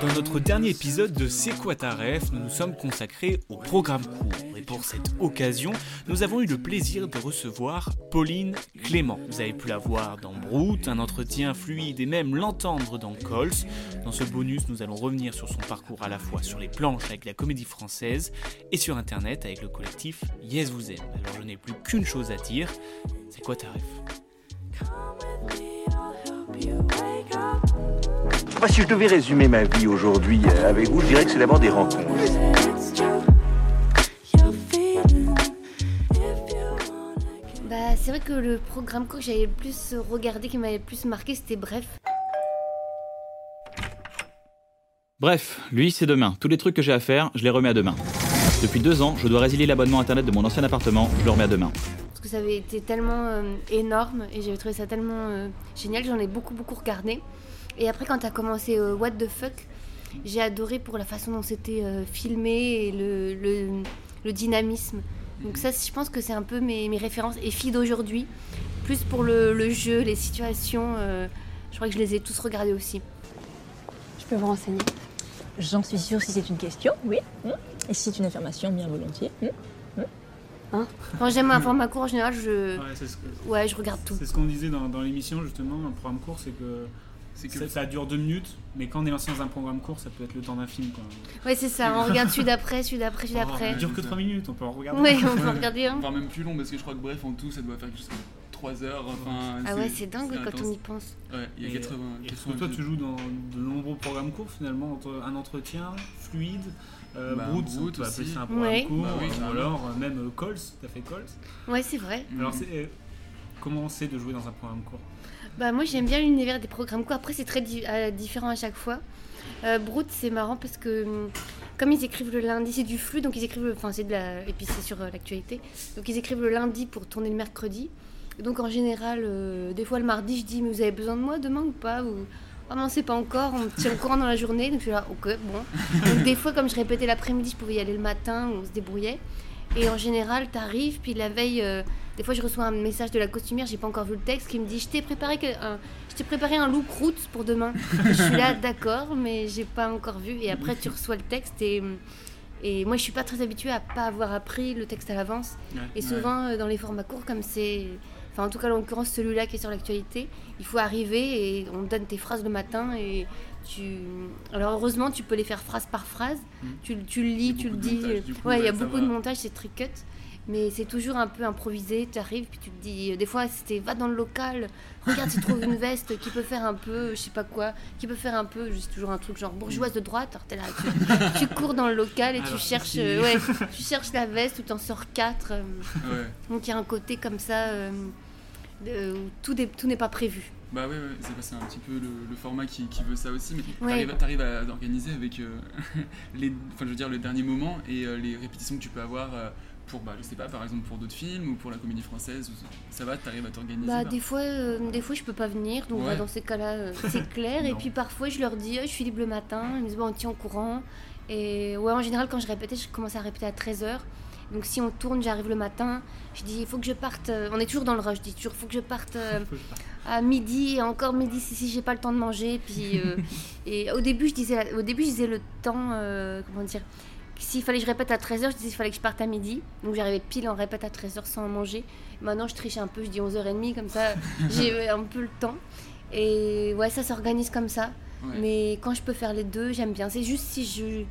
Dans notre dernier épisode de C'est quoi ta ref, nous nous sommes consacrés au programme court. Et pour cette occasion, nous avons eu le plaisir de recevoir Pauline Clément. Vous avez pu la voir dans Brute, un entretien fluide et même l'entendre dans Cols. Dans ce bonus, nous allons revenir sur son parcours à la fois sur les planches avec la comédie française et sur internet avec le collectif Yes Vous Aime. Alors je n'ai plus qu'une chose à dire, c'est quoi ta ref? Moi, si je devais résumer ma vie aujourd'hui euh, avec vous, je dirais que c'est d'abord des rencontres. Bah, c'est vrai que le programme que j'avais le plus regardé, qui m'avait le plus marqué, c'était Bref. Bref, lui, c'est demain. Tous les trucs que j'ai à faire, je les remets à demain. Depuis deux ans, je dois résilier l'abonnement internet de mon ancien appartement, je le remets à demain. Parce que ça avait été tellement euh, énorme et j'avais trouvé ça tellement euh, génial. J'en ai beaucoup, beaucoup regardé. Et après, quand t'as commencé euh, What the fuck, j'ai adoré pour la façon dont c'était euh, filmé et le, le- le dynamisme. Donc, ça, je pense que c'est un peu mes, mes références. Et filles d'aujourd'hui, plus pour le, le jeu, les situations, euh, je crois que je les ai tous regardées aussi. Je peux vous renseigner J'en suis sûre si c'est une question, oui. Hmm. Et si c'est une affirmation, bien volontiers. Hmm. Quand j'aime un format court, en général, je, Ouais, c'est ce que- ouais, je regarde tout. C'est ce qu'on disait dans, dans l'émission justement, un programme court, c'est que, ça, ça dure deux minutes, mais quand on est lancé dans un programme court, ça peut être le temps d'un film. Quoi. Ouais, c'est ça. On regarde celui d'après, celui d'après, celui d'après. Il dure que trois minutes, on peut en regarder. Ouais, on peut en regarder un. Enfin, même plus long, parce que je crois que bref, en tout, ça doit faire jusqu'à 3 heures. Enfin, Ah ouais, c'est dingue quand intense. on y pense. Ouais, il y a Et- 80. et 80 parce que toi, tu joues dans de nombreux programmes courts finalement, entre un entretien fluide, euh, Bah, Brute, Brute on peut appeler aussi. ça un programme Ouais. court, Bah oui, ou alors euh, même euh, Cols, t'as fait Cols. Ouais, c'est vrai. Alors, c'est, euh, comment c'est de jouer dans un programme court? Bah moi j'aime bien l'univers des programmes courts. Après c'est très euh, différent à chaque fois. Euh, Brute c'est marrant parce que hum, comme ils écrivent le lundi, c'est du flux donc ils écrivent, enfin c'est de la, et puis c'est sur euh, l'actualité. Donc ils écrivent le lundi pour tourner le mercredi. Donc en général, euh, des fois le mardi je dis mais vous avez besoin de moi demain ou pas ou ah non c'est pas encore, on me tient au courant dans la journée donc je suis là ok bon. Donc des fois comme je répétais l'après-midi je pouvais y aller le matin on se débrouillait. Et en général, t'arrives, puis la veille, euh, des fois je reçois un message de la costumière, j'ai pas encore vu le texte, qui me dit Je t'ai préparé, un, je t'ai préparé un look route pour demain. je suis là, d'accord, mais j'ai pas encore vu. Et après, tu reçois le texte, et, et moi je suis pas très habituée à pas avoir appris le texte à l'avance. Et souvent, euh, dans les formats courts, comme c'est. Enfin, en tout cas, en l'occurrence, celui-là qui est sur l'actualité, il faut arriver et on donne tes phrases le matin et tu. Alors, heureusement, tu peux les faire phrase par phrase. Tu, tu le lis, tu le dis. coup, ouais, il y a beaucoup va. de montage, c'est très cut. Mais c'est toujours un peu improvisé. Tu arrives, puis tu te dis. Des fois, c'était va dans le local, regarde si tu trouves une veste qui peut faire un peu, je sais pas quoi, qui peut faire un peu, juste toujours un truc genre bourgeoise de droite. Alors, t'es là, tu, tu cours dans le local et tu cherches. euh, ouais, tu cherches la veste ou t'en sors quatre. euh, Ouais. donc il y a un côté comme ça euh, où tout n'est pas prévu. Bah ouais, ouais, c'est un petit peu le, le format qui, qui veut ça aussi, mais Ouais. t'arrives à organiser avec euh, les, enfin, je veux dire, le dernier moment et euh, les répétitions que tu peux avoir euh, pour, bah, je sais pas, par exemple pour d'autres films ou pour la comédie française, ou- ça va, t'arrives à t'organiser Bah, bah. des fois, euh, des fois je peux pas venir, donc Ouais. bah, dans ces cas-là c'est clair. et puis parfois je leur dis, je suis libre le matin, ils me disent bon, on tient au courant. Et ouais, en général quand je répétais, je commençais à répéter à 13h. Donc si on tourne, j'arrive le matin, je dis il faut que je parte, euh, on est toujours dans le rush, je dis toujours il faut que je parte euh, à midi et encore midi si, si j'ai pas le temps de manger. Puis, euh, et au début je disais, au début je disais le temps, euh, comment dire, s'il fallait que je répète à 13h, je disais qu'il fallait que je parte à midi. Donc j'arrivais pile en répète à 13h sans manger. Maintenant je triche un peu, je dis 11h30 comme ça j'ai un peu le temps. Et ouais, ça s'organise comme ça. Ouais. Mais quand je peux faire les deux, j'aime bien. C'est juste si je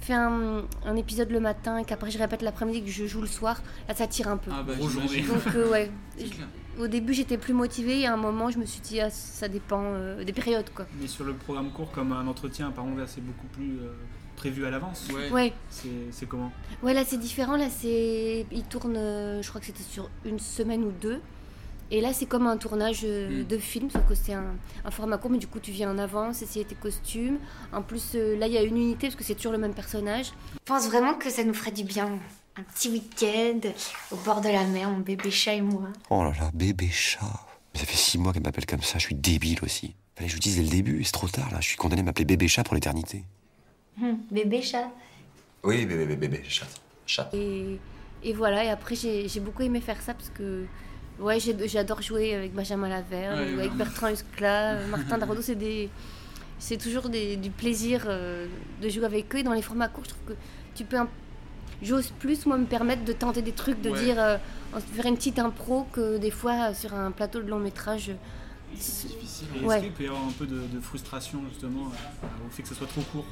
fais un, un épisode le matin et qu'après je répète l'après-midi que je joue le soir, là ça tire un peu. Ah bah. Donc euh, ouais, C'est clair. au début j'étais plus motivée et à un moment je me suis dit ah, ça dépend euh, des périodes quoi. Mais sur le programme court, comme un entretien, par là, c'est beaucoup plus euh, prévu à l'avance. Ouais. Ouais, C'est c'est comment? Ouais, là c'est différent. Là, c'est. Ils tournent, euh, je crois que c'était sur une semaine ou deux. Et là, c'est comme un tournage euh, Mm. de film, sauf que c'est un, un format court, mais du coup, tu viens en avance, essayer tes costumes. En plus, euh, là, il y a une unité parce que c'est toujours le même personnage. Je pense vraiment que ça nous ferait du bien. Un petit week-end au bord de la mer, mon bébé chat et moi. Oh là là, bébé chat. Mais ça fait six mois qu'elle m'appelle comme ça, je suis débile aussi. Fallait que je vous dise dès le début, c'est trop tard là, je suis condamné à m'appeler bébé chat pour l'éternité. Hum, bébé chat. Oui, bébé, bébé, bébé, chat. Chat. Et, et voilà, et après j'ai j'ai beaucoup aimé faire ça parce que ouais, j'adore jouer avec Benjamin Laverne, Ouais, ou avec. Bertrand Huskla, Martin Dardo, c'est des c'est toujours des- du plaisir euh, de jouer avec eux. Et dans les formats courts, je trouve que tu peux un- J'ose plus, moi, me permettre de tenter des trucs, de Ouais. dire, euh, faire une petite impro que des fois, sur un plateau de long métrage, C'est difficile. Et Est-ce Ouais. qu'il peut y avoir un peu de, de frustration justement euh, au fait que ce soit trop court?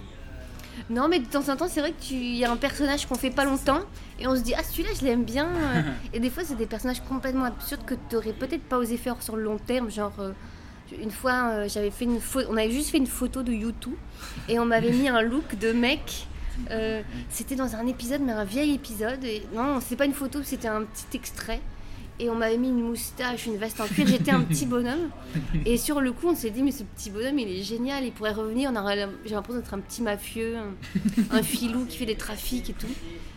Non, mais de temps en temps, c'est vrai qu'il y a un personnage qu'on fait pas longtemps et on se dit, ah, celui-là, je l'aime bien. et des fois, c'est des personnages complètement absurdes que tu aurais peut-être pas osé faire sur le long terme. Genre, euh, une fois, euh, j'avais fait une photo, on avait juste fait une photo de YouTube et on m'avait mis un look de mec. euh, c'était dans un épisode, mais un vieil épisode. Et non, c'est pas une photo, c'était un petit extrait. Et on m'avait mis une moustache, une veste en cuir. J'étais un petit bonhomme. Et sur le coup, on s'est dit, mais ce petit bonhomme, il est génial. Il pourrait revenir. J'ai l'impression d'être un petit mafieux, un, un filou qui fait des trafics et tout.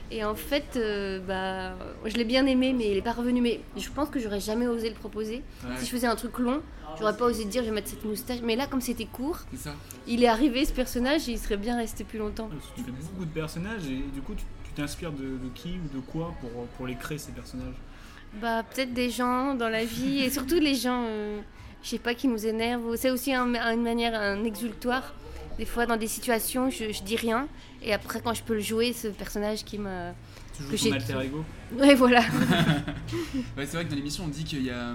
Et en fait, euh, bah, je l'ai bien aimé, mais il est pas revenu. Mais je pense que j'aurais jamais osé le proposer. Ouais. Si je faisais un truc long, j'aurais pas osé dire, je vais mettre cette moustache. Mais là, comme c'était court, ça. il est arrivé ce personnage et il serait bien resté plus longtemps. Tu fais beaucoup de personnages et du coup tu tu t'inspires de, de qui ou de quoi pour, pour les créer ces personnages? Bah, peut-être des gens dans la vie et surtout les gens, euh, je sais pas, qui nous énervent. C'est aussi un- une manière, un exultoire. Des fois, dans des situations, je, je dis rien et après, quand je peux le jouer, ce personnage qui m'a. Que ton alter ego Ouais, voilà. Ouais, c'est vrai que dans l'émission, on dit qu'il y a.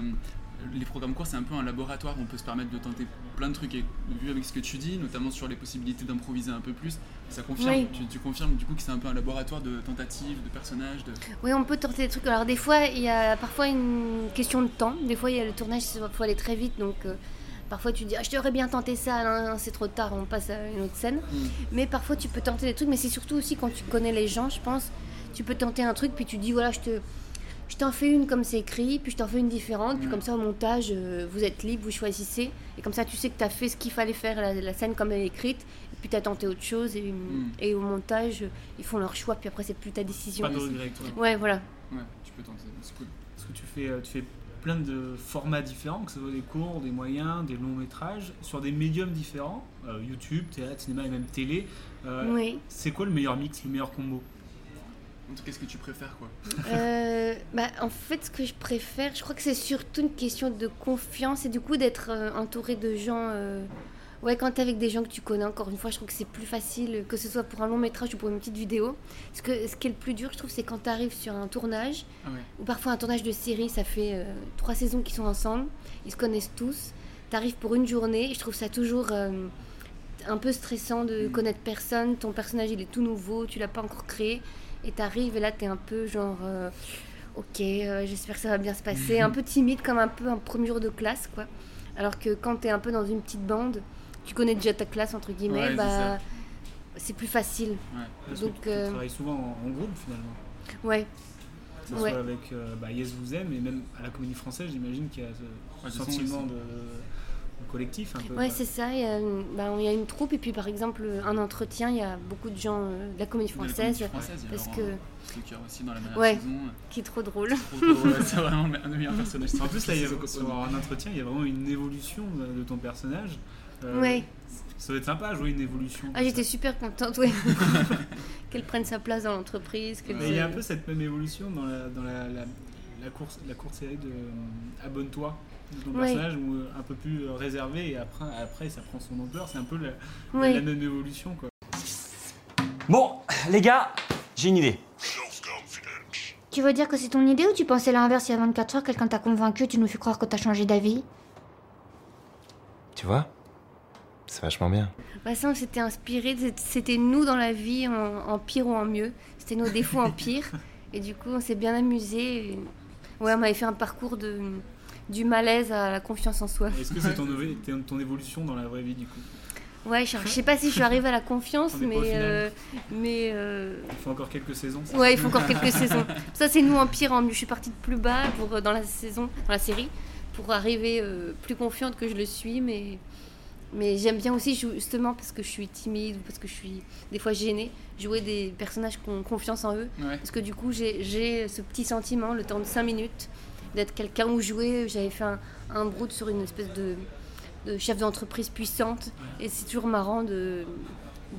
Les programmes courts, c'est un peu un laboratoire où on peut se permettre de tenter plein de trucs. Et vu avec ce que tu dis, notamment sur les possibilités d'improviser un peu plus, ça confirme. Oui. Tu, tu confirmes du coup que c'est un peu un laboratoire de tentatives, de personnages. De... Oui, on peut tenter des trucs. Alors, des fois, il y a parfois une question de temps. Des fois, il y a le tournage, il faut aller très vite. Donc, euh, parfois, tu dis, ah, je t'aurais bien tenté ça. Non, non, c'est trop tard, on passe à une autre scène. Mm. Mais parfois, tu peux tenter des trucs. Mais c'est surtout aussi quand tu connais les gens, je pense. Tu peux tenter un truc, puis tu dis, voilà, je te. Je t'en fais une comme c'est écrit, puis je t'en fais une différente, puis Mm. comme ça au montage, euh, vous êtes libre, vous choisissez. Et comme ça, tu sais que tu as fait ce qu'il fallait faire, la, la scène comme elle est écrite, et puis tu as tenté autre chose. Et, Mm. et au montage, ils font leur choix, puis après, c'est plus ta décision. Pas de regret toi. Ouais, voilà. Ouais, tu peux tenter. C'est cool. Parce que tu fais, euh, tu fais plein de formats différents, que ce soit des courts, des moyens, des longs métrages, sur des médiums différents, euh, YouTube, théâtre, cinéma et même télé. Euh, Oui. C'est quoi le meilleur mix, le meilleur combo? En tout cas, ce que tu préfères, quoi. Euh, bah, en fait, ce que je préfère, je crois que c'est surtout une question de confiance et du coup d'être euh, entouré de gens. euh, Ouais, quand t'es avec des gens que tu connais, encore une fois, je trouve que c'est plus facile, que ce soit pour un long métrage ou pour une petite vidéo. Ce, que, ce qui est le plus dur, je trouve, c'est quand t'arrives sur un tournage, Ah ouais. ou parfois un tournage de série, ça fait euh, trois saisons qu'ils sont ensemble, ils se connaissent tous. T'arrives pour une journée, et je trouve ça toujours un peu stressant de Mm. connaître personne. Ton personnage, il est tout nouveau, tu l'as pas encore créé, et t'arrives et là, t'es un peu genre, euh, ok, euh, j'espère que ça va bien se passer, un peu timide, comme un peu un premier jour de classe, quoi. Alors que quand t'es un peu dans une petite bande, tu connais déjà ta classe entre guillemets, Ouais, bah c'est plus facile. Ouais. Parce Donc, que tu, tu euh, travailles souvent en, en groupe finalement. Ouais. Que ce Ouais. soit avec euh, bah, Yes Vous Aime et même à la comédie française, j'imagine qu'il y a ce sentiment de collectif un peu. Ouais, c'est ça. Il y, a une, bah, il y a une troupe et puis par exemple un entretien, il y a beaucoup de gens euh, de la comédie De la française comédie française, il y a parce Laurent que aussi dans la dernière Ouais. saison. qui est trop drôle. C'est vraiment un des meilleurs personnages. En plus, là, il y a, C'est sur un entretien, il y a vraiment une évolution de, ton personnage. Euh, Ouais. Ça va être sympa à jouer une évolution. Ah, j'étais super contente, ouais. qu'elle prenne sa place dans l'entreprise. il y a un peu cette même évolution dans la, dans la, la, la course, la courte série de euh, Abonne-toi, de ton Ouais. personnage, euh, un peu plus euh, réservé et après, après ça prend son ampleur. C'est un peu la, Ouais. la même évolution. Quoi. Bon, les gars, j'ai une idée. Tu veux dire que c'est ton idée ou tu pensais l'inverse il y a 24 heures, quelqu'un t'a convaincu tu nous fais croire que t'as changé d'avis? Tu vois? C'est vachement bien. Bah, ça, on s'était inspiré. C'était nous dans la vie, en, en pire ou en mieux. C'était nos défauts en pire. Et du coup, on s'est bien amusé. Ouais, on m'avait fait un parcours de du malaise à la confiance en soi. Est-ce que c'est ton, évo- ton évolution dans la vraie vie du coup? Ouais, je, je sais pas si je suis arrivée à la confiance, mais. euh, mais euh, Il faut encore quelques saisons. ça. Ouais, il faut encore quelques saisons. Ça, c'est nous en pire en mieux. Je suis partie de plus bas pour, euh, dans la saison, dans la série, pour arriver euh, plus confiante que je le suis. Mais, mais j'aime bien aussi, justement, parce que je suis timide ou parce que je suis des fois gênée, jouer des personnages qui ont confiance en eux. Ouais. Parce que du coup, j'ai- j'ai ce petit sentiment, le temps de 5 minutes, d'être quelqu'un ou jouer. J'avais fait un, un brood sur une espèce de, de chef d'entreprise puissante. Et c'est toujours marrant de,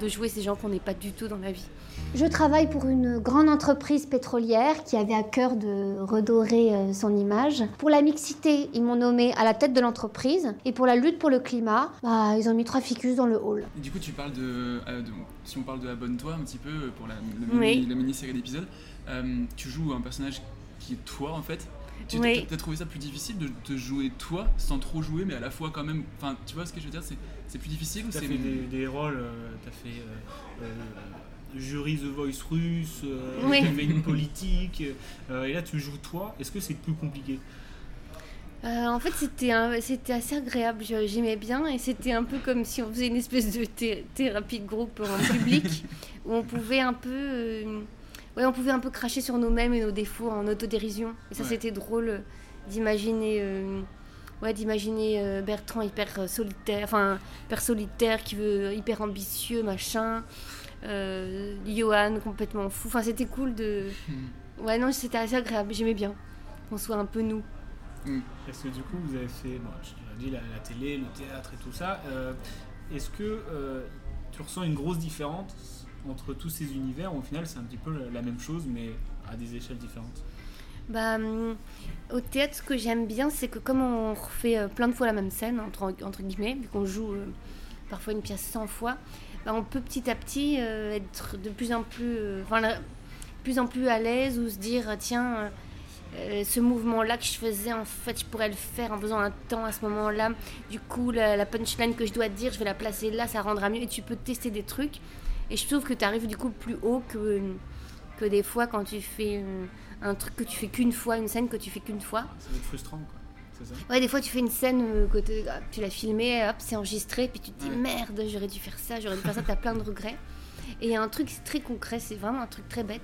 de jouer ces gens qu'on n'est pas du tout dans la vie. Je travaille pour une grande entreprise pétrolière qui avait à cœur de redorer euh, son image. Pour la mixité, ils m'ont nommé à la tête de l'entreprise. Et pour la lutte pour le climat, bah, ils ont mis trois ficus dans le hall. Et du coup, tu parles de, euh, de- Si on parle de Abonne-toi un petit peu pour la, Oui. la mini-série d'épisodes, euh, tu joues un personnage qui est toi en fait. Tu Oui. as trouvé ça plus difficile de te jouer toi sans trop jouer, mais à la fois quand même. Enfin, tu vois ce que je veux dire C'est c'est plus difficile ou c'est. fait des, des rôles, euh, t'as fait euh, euh, jury The Voice russe, euh, Oui. t'as fait une politique, euh, et là tu joues toi. Est-ce que c'est plus compliqué? Euh, en fait, c'était assez agréable. J'aimais bien et c'était un peu comme si on faisait une espèce de thé- thérapie de groupe en public où on pouvait un peu, euh, ouais, on pouvait un peu cracher sur nous-mêmes et nos défauts en autodérision. Et ça, Ouais. c'était drôle d'imaginer, euh, ouais, d'imaginer euh, Bertrand hyper euh, solitaire, enfin hyper solitaire, qui veut hyper ambitieux, machin. Euh, Johan complètement fou. Enfin, c'était cool de. Ouais, non, c'était assez agréable. J'aimais bien qu'on soit un peu nous. Parce que du coup, vous avez fait, bon, je l'ai dit, la, la télé, le théâtre et tout ça. euh, Est-ce que euh, tu ressens une grosse différence entre tous ces univers où au final c'est un petit peu la, même chose mais à des échelles différentes Bah, hum, au théâtre, ce que j'aime bien, c'est que comme on refait euh, plein de fois la même scène, entre, entre guillemets, vu qu'on joue euh, parfois une pièce 100 fois, bah, on peut petit à petit euh, être de plus en plus, plus en plus à l'aise ou se dire, tiens, euh, euh, ce mouvement-là que je faisais, en fait, je pourrais le faire en faisant un temps à ce moment-là. Du coup, la, la punchline que je dois dire, je vais la placer là, ça rendra mieux. Et tu peux tester des trucs. Et je trouve que tu arrives du coup plus haut que, que des fois quand tu fais un truc que tu fais qu'une fois, une scène que tu fais qu'une fois. Ça va être frustrant quoi. Ça Ouais, des fois tu fais une scène euh, que hop, tu l'as filmée, hop, c'est enregistré, puis tu te dis Ouais. merde, j'aurais dû faire ça, j'aurais dû faire ça, t'as plein de regrets. Et il y a un truc très concret, c'est vraiment un truc très bête.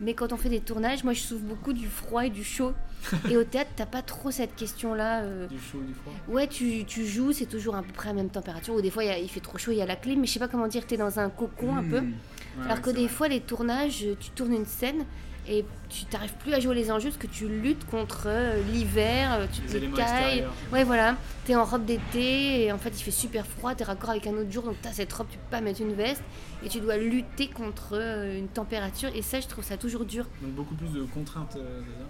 Mais quand on fait des tournages, moi je souffre beaucoup du froid et du chaud. et au théâtre, t'as pas trop cette question-là. euh, Du chaud, du froid Ouais, tu, tu joues, c'est toujours à peu près à la même température. Ou des fois, il y a- il fait trop chaud, il y a la clim, mais je sais pas comment dire, t'es dans un cocon un peu. Hmm. Ouais, Alors que des vrai. fois, les tournages, tu tournes une scène et tu t'arrives plus à jouer les enjeux parce que tu luttes contre euh, l'hiver, euh, tu te cailles. Ouais, voilà. T'es en robe d'été et en fait, il fait super froid, t'es raccord avec un autre jour, donc t'as cette robe, tu peux pas mettre une veste et tu dois lutter contre une température. Et ça, je trouve ça toujours dur. Donc beaucoup plus de contraintes, euh, ça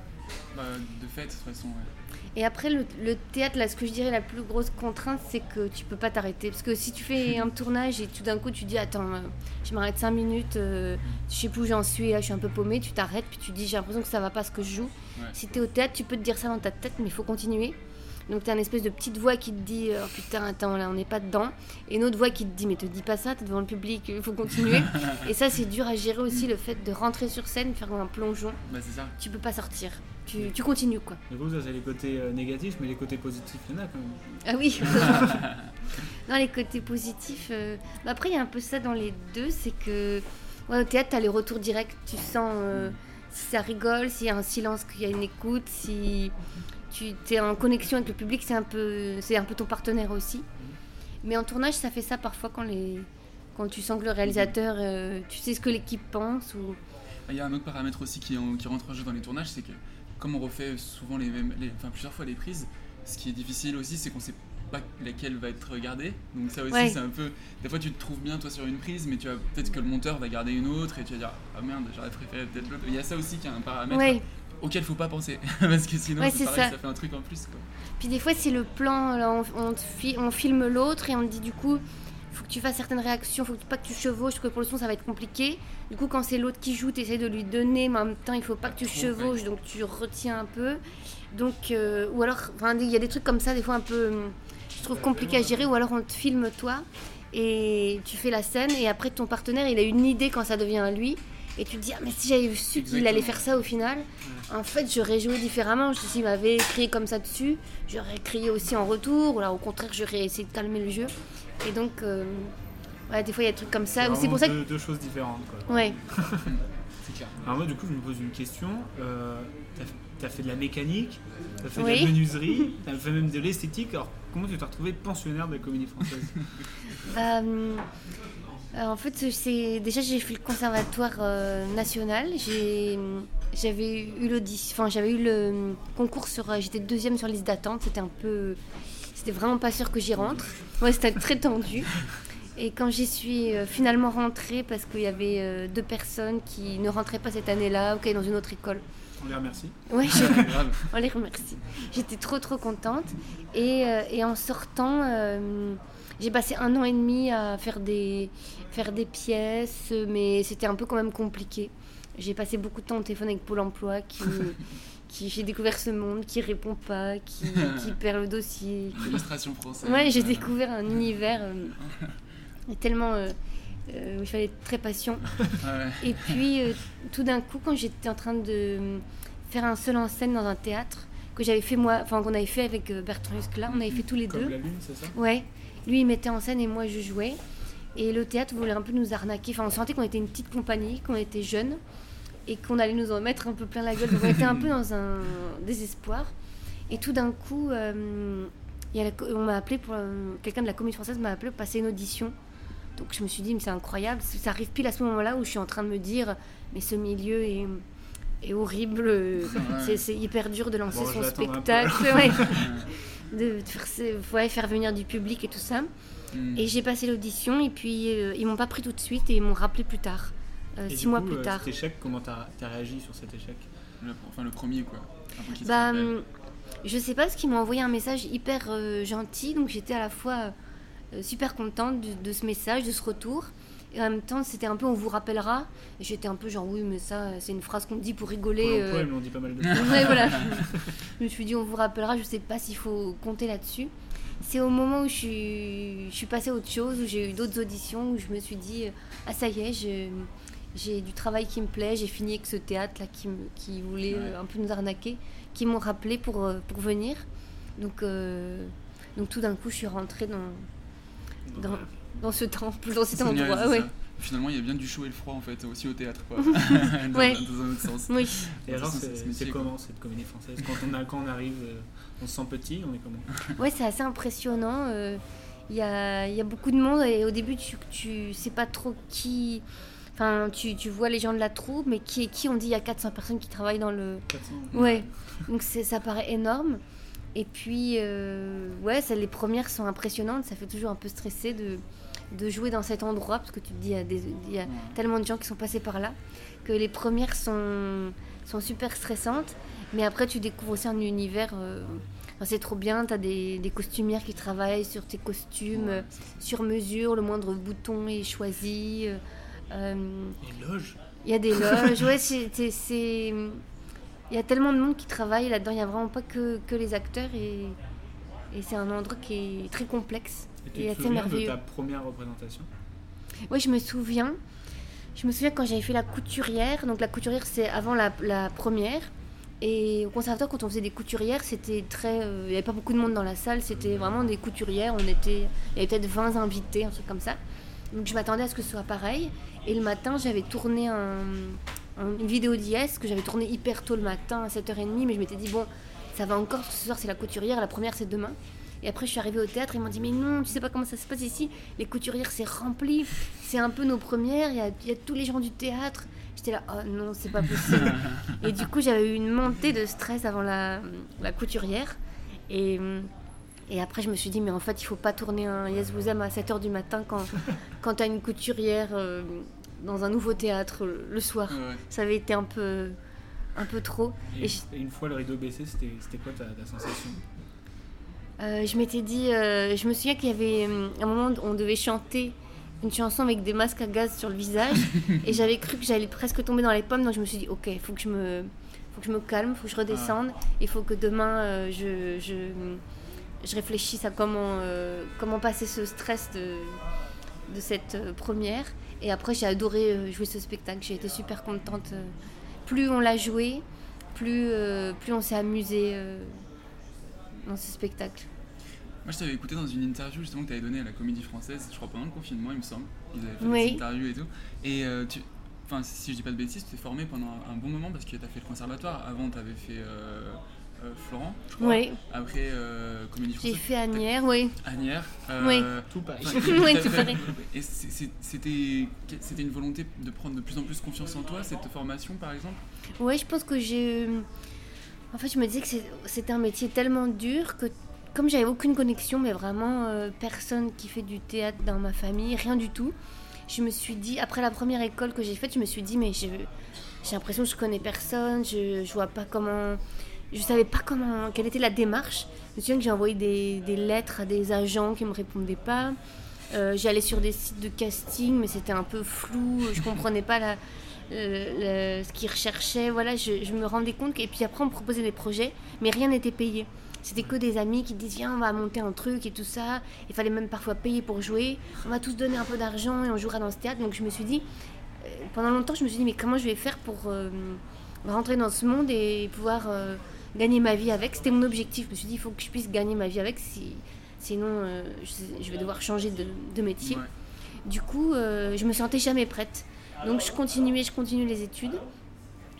Bah, de fait, de toute façon, ouais. Et après, le, le théâtre, là, ce que je dirais la plus grosse contrainte, c'est que tu peux pas t'arrêter. Parce que si tu fais un tournage et tout d'un coup tu dis Attends, euh, je m'arrête 5 minutes, euh, je sais plus où j'en suis, là, je suis un peu paumé, tu t'arrêtes, puis tu dis J'ai l'impression que ça va pas ce que je joue. Ouais. Si t'es au théâtre, tu peux te dire ça dans ta tête, mais il faut continuer. Donc t'as une espèce de petite voix qui te dit oh, putain attends là on n'est pas dedans et une autre voix qui te dit mais te dis pas ça t'es devant le public il faut continuer et ça c'est dur à gérer aussi le fait de rentrer sur scène faire un plongeon Bah, c'est ça. tu peux pas sortir tu, tu continues quoi Du coup, ça c'est les côtés euh, négatifs, mais les côtés positifs, il y en a quand même. Ah oui. dans les côtés positifs. euh, bah après, il y a un peu ça dans les deux, c'est que ouais, au théâtre, tu as les retours directs. Tu sens euh, si ça rigole, s'il y a un silence, qu'il y a une écoute, si tu es en connexion avec le public, c'est un peu, c'est un peu ton partenaire aussi. Mais en tournage, ça fait ça parfois quand les quand tu sens que le réalisateur, euh, tu sais ce que l'équipe pense ou Il y a un autre paramètre aussi qui, en- qui rentre en jeu dans les tournages, c'est que comme on refait souvent les mêmes, les- enfin plusieurs fois les prises, ce qui est difficile aussi, c'est qu'on sait pas laquelle va être regardée. Donc ça aussi, Ouais. c'est un peu. Des fois, tu te trouves bien toi sur une prise, mais tu vas peut-être que le monteur va garder une autre et tu vas dire ah merde, j'aurais préféré peut-être l'autre. Il y a ça aussi qui est un paramètre Ouais. Auquel faut pas penser parce que sinon Ouais, c'est c'est pareil, ça. ça. fait un truc en plus. Quoi. Puis des fois, c'est le plan, là, on, on te fi- on filme l'autre et on te dit du coup, faut que tu fasses certaines réactions, faut que- pas que tu chevauches, parce que pour le son, ça va être compliqué. Du coup, quand c'est l'autre qui joue, tu essaies de lui donner, mais en même temps, il faut pas que tu trop, chevauches, donc tu retiens un peu. Donc, euh, ou alors, il y a des trucs comme ça, des fois un peu, hum, je trouve compliqué à gérer, ou alors on te filme toi et tu fais la scène, et après ton partenaire, il a une idée quand ça devient lui. Et tu te dis, ah, mais si j'avais su qu'il allait faire ça au final, en fait, j'aurais joué différemment. Je- S'il m'avait crié comme ça dessus, j'aurais crié aussi en retour, ou alors au contraire, j'aurais essayé de calmer le jeu. Et donc, euh, Ouais, des fois il y a des trucs comme ça. C'est ou C'est pour ça que. deux, deux choses différentes. Quoi. Ouais. C'est clair. Alors moi du coup je me pose une question. Euh, t'as as fait de la mécanique, t'as fait de la menuiserie, t'as fait même de l'esthétique. Alors comment tu t'es retrouvé pensionnaire de la comédie française? Hum, euh, en fait, déjà j'ai fait le conservatoire euh, national. J'ai j'avais eu l'audition, enfin j'avais eu le concours sur, euh, j'étais deuxième sur liste d'attente. C'était un peu, c'était vraiment pas sûr que j'y rentre. Ouais, c'était très tendu. Et quand j'y suis euh, finalement rentrée, parce qu'il y avait euh, deux personnes qui ne rentraient pas cette année-là, ou qui allaient dans une autre école. On les remercie. Ouais, je- Grave. on les remercie. J'étais trop trop contente. Et, et en sortant, euh, j'ai passé un an et demi à faire des, faire des pièces, mais c'était un peu quand même compliqué. J'ai passé beaucoup de temps au téléphone avec Pôle emploi qui, qui j'ai découvert ce monde, qui répond pas, qui, qui perd le dossier. qui- L'illustration française. Ouais, j'ai découvert un univers euh, tellement euh, euh, où il fallait être très patient. ouais. Et puis, tout d'un coup, quand j'étais en train de faire un seul en scène dans un théâtre, que j'avais fait moi, enfin qu'on avait fait avec Bertrand Huskla, on avait fait tous les Comme deux. la lune, c'est ça? Ouais, lui il mettait en scène et moi je jouais. Et le théâtre voulait un peu nous arnaquer. Enfin, on sentait qu'on était une petite compagnie, qu'on était jeunes et qu'on allait nous en mettre un peu plein la gueule. Donc on était un peu dans un désespoir. Et tout d'un coup, euh, il y a la co- on m'a appelé pour euh, quelqu'un de la comédie française m'a appelé pour passer une audition. Donc je me suis dit, mais c'est incroyable. Ça arrive pile à ce moment-là où je suis en train de me dire, mais ce milieu est, est horrible. C'est- C'est hyper dur de lancer Bon, son spectacle. ouais. de faire, ses- ouais, faire venir du public et tout ça. Mm. Et j'ai passé l'audition et puis euh, ils m'ont pas pris tout de suite et ils m'ont rappelé plus tard, six du mois coup, plus euh, tard. Cet échec, comment t'as as réagi sur cet échec? Le- enfin, le premier, quoi. Bah, hum, je sais pas, parce qu'ils m'ont envoyé un message hyper euh, gentil, donc j'étais à la fois euh, super contente de, de ce message, de ce retour. Et en même temps, c'était un peu on vous rappellera. Et j'étais un peu genre oui, mais ça, c'est une phrase qu'on dit pour rigoler. Euh, ils me l'ont dit pas mal de fois. Ouais, voilà. je me suis dit, on vous rappellera, je sais pas s'il faut compter là-dessus. C'est au moment où je suis, je suis passée à autre chose, où j'ai eu d'autres auditions, où je me suis dit, euh, ah ça y est, je- j'ai du travail qui me plaît, j'ai fini avec ce théâtre-là qui, me- qui voulait euh, un peu nous arnaquer, qui m'ont rappelé pour, euh, pour venir. Donc, euh, donc tout d'un coup, je suis rentrée dans, dans, dans ce temple, dans cet endroit. ouais. Finalement, il y a bien du chaud et le froid en fait, aussi au théâtre, quoi. dans, Ouais. dans un autre sens. Oui. Et alors, C'est- comment cette comédie française? Quand on, a, quand on arrive, on se sent petit, on est comment? Ouais, c'est assez impressionnant. euh, Il y, a, il y a beaucoup de monde et au début, tu, tu sais pas trop qui. Enfin, tu, tu vois les gens de la troupe, mais qui qui On dit il y a 400 personnes qui travaillent dans le. 400 Ouais, donc c'est- ça paraît énorme. Et puis, euh, ouais, ça, les premières sont impressionnantes. Ça fait toujours un peu stresser de, de jouer dans cet endroit, parce que tu te dis, il y a, y tellement de gens qui sont passés par là, que les premières sont, sont super stressantes. Mais après, tu découvres aussi un univers. euh, enfin, c'est trop bien, tu as des, des costumières qui travaillent sur tes costumes, euh, sur mesure, le moindre bouton est choisi. euh, euh, il y a des loges, ouais, c'est. Il y a tellement de monde qui travaille là-dedans, il n'y a vraiment pas que, que les acteurs et, et c'est un endroit qui est très complexe Et et assez souviens de merveilleux. ta première représentation? Oui, je me souviens. Je me souviens quand j'avais fait la couturière. Donc la couturière, c'est avant la, la première. Et au conservatoire, quand on faisait des couturières, c'était très. euh, Il n'y avait pas beaucoup de monde dans la salle. C'était vraiment des couturières. On était. Il y avait peut-être 20 invités, un truc comme ça. Donc je m'attendais à ce que ce soit pareil. Et le matin, j'avais tourné un- un- une vidéo d'IS que j'avais tournée hyper tôt le matin, à 7h30. Mais je m'étais dit, bon, ça va encore. Ce soir, c'est la couturière. La première, c'est demain. Et après, je suis arrivée au théâtre, ils m'ont dit Mais non, tu sais pas comment ça se passe ici. Les couturières, c'est rempli. C'est un peu nos premières. Il y a, il y a tous les gens du théâtre. J'étais là Oh non, c'est pas possible. et du coup, j'avais eu une montée de stress avant la, la couturière. Et, et après, je me suis dit Mais en fait, il faut pas tourner un Yes Vous Aime à 7h du matin quand, quand t'as une couturière euh, dans un nouveau théâtre le, le soir. Ouais. Ça avait été un peu, un peu trop. et, Et je- et une fois le rideau baissé, c'était quoi ta, ta sensation? Euh, je m'étais dit, euh, je me souviens qu'il y avait euh, un moment où on devait chanter une chanson avec des masques à gaz sur le visage et j'avais cru que j'allais presque tomber dans les pommes donc je me suis dit ok il faut que je me faut que je me calme faut que je redescende il faut que demain euh, je, je je réfléchisse à comment euh, comment passer ce stress de de cette euh, première et après j'ai adoré euh, jouer ce spectacle j'ai été super contente plus on l'a joué plus euh, plus on s'est amusé euh, dans ce spectacle Moi, je t'avais écouté dans une interview justement que tu avais donnée à la Comédie Française, je crois pendant le confinement, il me semble. Ils avaient fait Oui. des interviews et tout. Et euh, tu, enfin, si je dis pas de bêtises, tu t'es formé pendant un bon moment parce que tu as fait le conservatoire. Avant, tu avais fait Florent, je crois. Oui. Après, euh, Comédie J'ai Française. fait Agnières, oui. Agnières. Oui. Tout pareil. Oui, tout pareil. Et c'était c'était une volonté de prendre de plus en plus confiance en toi, cette formation par exemple? Ouais, je pense que j'ai. En fait, je me disais que c'est- c'était un métier tellement dur que, comme j'avais aucune connexion, mais vraiment euh, personne qui fait du théâtre dans ma famille, rien du tout, je me suis dit, après la première école que j'ai faite, je me suis dit, mais j'ai l'impression que je connais personne, je, je vois pas comment. Je savais pas comment, quelle était la démarche. Je me souviens que j'ai envoyé des, des lettres à des agents qui me répondaient pas. Euh, J'allais sur des sites de casting, mais c'était un peu flou. Je comprenais pas la, le- ce qu'ils recherchaient. Voilà, je, me rendais compte. Et puis après, on me proposait des projets, mais rien n'était payé. C'était que des amis qui disaient Viens, on va monter un truc et tout ça. Il fallait même parfois payer pour jouer. On va tous donner un peu d'argent et on jouera dans ce théâtre. Donc je me suis dit, euh, pendant longtemps, je me suis dit Mais comment je vais faire pour euh, rentrer dans ce monde et pouvoir euh, gagner ma vie avec C'était mon objectif. Je me suis dit Il faut que je puisse gagner ma vie avec. Si, sinon, euh, je, je vais devoir changer de, de métier. Du coup, euh, je me sentais jamais prête. Donc je continuais, je continuais les études.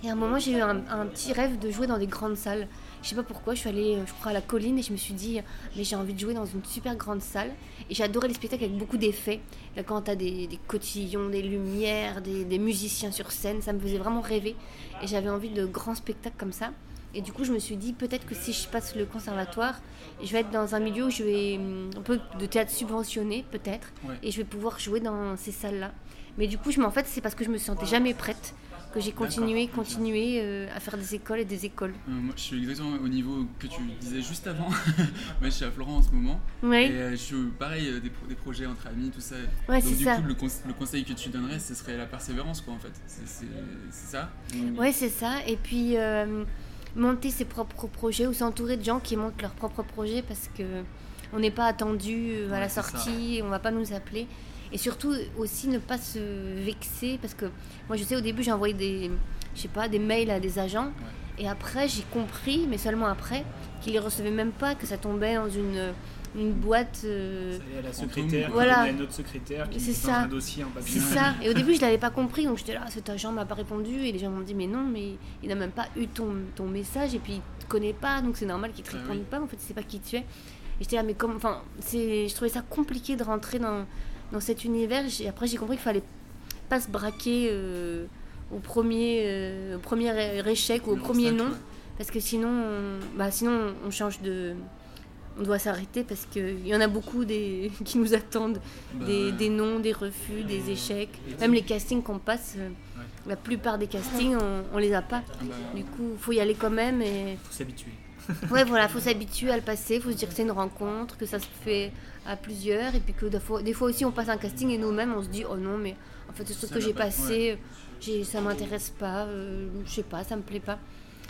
Et à un moment, j'ai eu un, un petit rêve de jouer dans des grandes salles. Je sais pas pourquoi, je suis allée, euh, je crois, à la colline et je me suis dit, mais j'ai envie de jouer dans une super grande salle. Et j'adorais les spectacles avec beaucoup d'effets. Là, quand t'as des, des cotillons, des lumières, des, des musiciens sur scène, ça me faisait vraiment rêver. Et j'avais envie de grands spectacles comme ça. Et du coup, je me suis dit, peut-être que si je passe le conservatoire, je vais être dans un milieu où je vais hum, un peu de théâtre subventionné, peut-être, Ouais. et je vais pouvoir jouer dans ces salles-là. Mais du coup, je, en fait, c'est parce que je me sentais jamais prête que j'ai continué, continué euh, à faire des écoles et des écoles. Euh, moi, je suis exactement au niveau que tu disais juste avant. moi, je suis à Florent en ce moment. Ouais. Et euh, je suis pareil, des, pro- des projets entre amis, tout ça. Ouais, Donc, du ça. coup, le, conse- le conseil que tu donnerais, ce serait la persévérance, quoi, en fait. C'est- ça? Ou- Ouais, c'est ça. Et puis monter ses propres projets ou s'entourer de gens qui montent leurs propres projets parce que on n'est pas attendu euh, à Ouais, la sortie, on va pas nous appeler. Et surtout aussi ne pas se vexer parce que moi je sais au début j'ai envoyé des je sais pas des mails à des agents. Et après j'ai compris mais seulement après qu'ils les recevaient même pas que ça tombait dans une une boîte euh, Et à la secrétaire, qui voilà autre secrétaire qui C'est ça. un dossier en papier. C'est ça. Et au début, je l'avais pas compris, donc j'étais là, cet agent m'a pas répondu, et les gens m'ont dit, mais non, mais il n'a même pas eu ton, ton message, et puis il te connaît pas, donc c'est normal qu'il te Ah réponde oui. pas, en fait, il sait pas qui tu es. Et j'étais là, mais comme, enfin, c'est, je trouvais ça compliqué de rentrer dans, dans cet univers, et après j'ai compris qu'il fallait pas se braquer euh, au premier, euh, au premier échec ou au premier non, parce que sinon, on, bah, sinon on change de. On doit s'arrêter parce qu'il y en a beaucoup des, qui nous attendent. Bah des, ouais. des non, des refus, des échecs. Même les castings qu'on passe, euh, la plupart des castings, on, on les a pas. Ah bah, Du coup, faut y aller quand même. Et Faut s'habituer. ouais, voilà, faut s'habituer à le passer. Faut se dire que c'est une rencontre, que ça se fait à plusieurs, et puis que des fois, des fois aussi on passe un casting et nous-mêmes on se dit oh non mais en fait ce truc Ça que j'ai pas, passé, ça m'intéresse pas, euh, je sais pas, ça me plaît pas.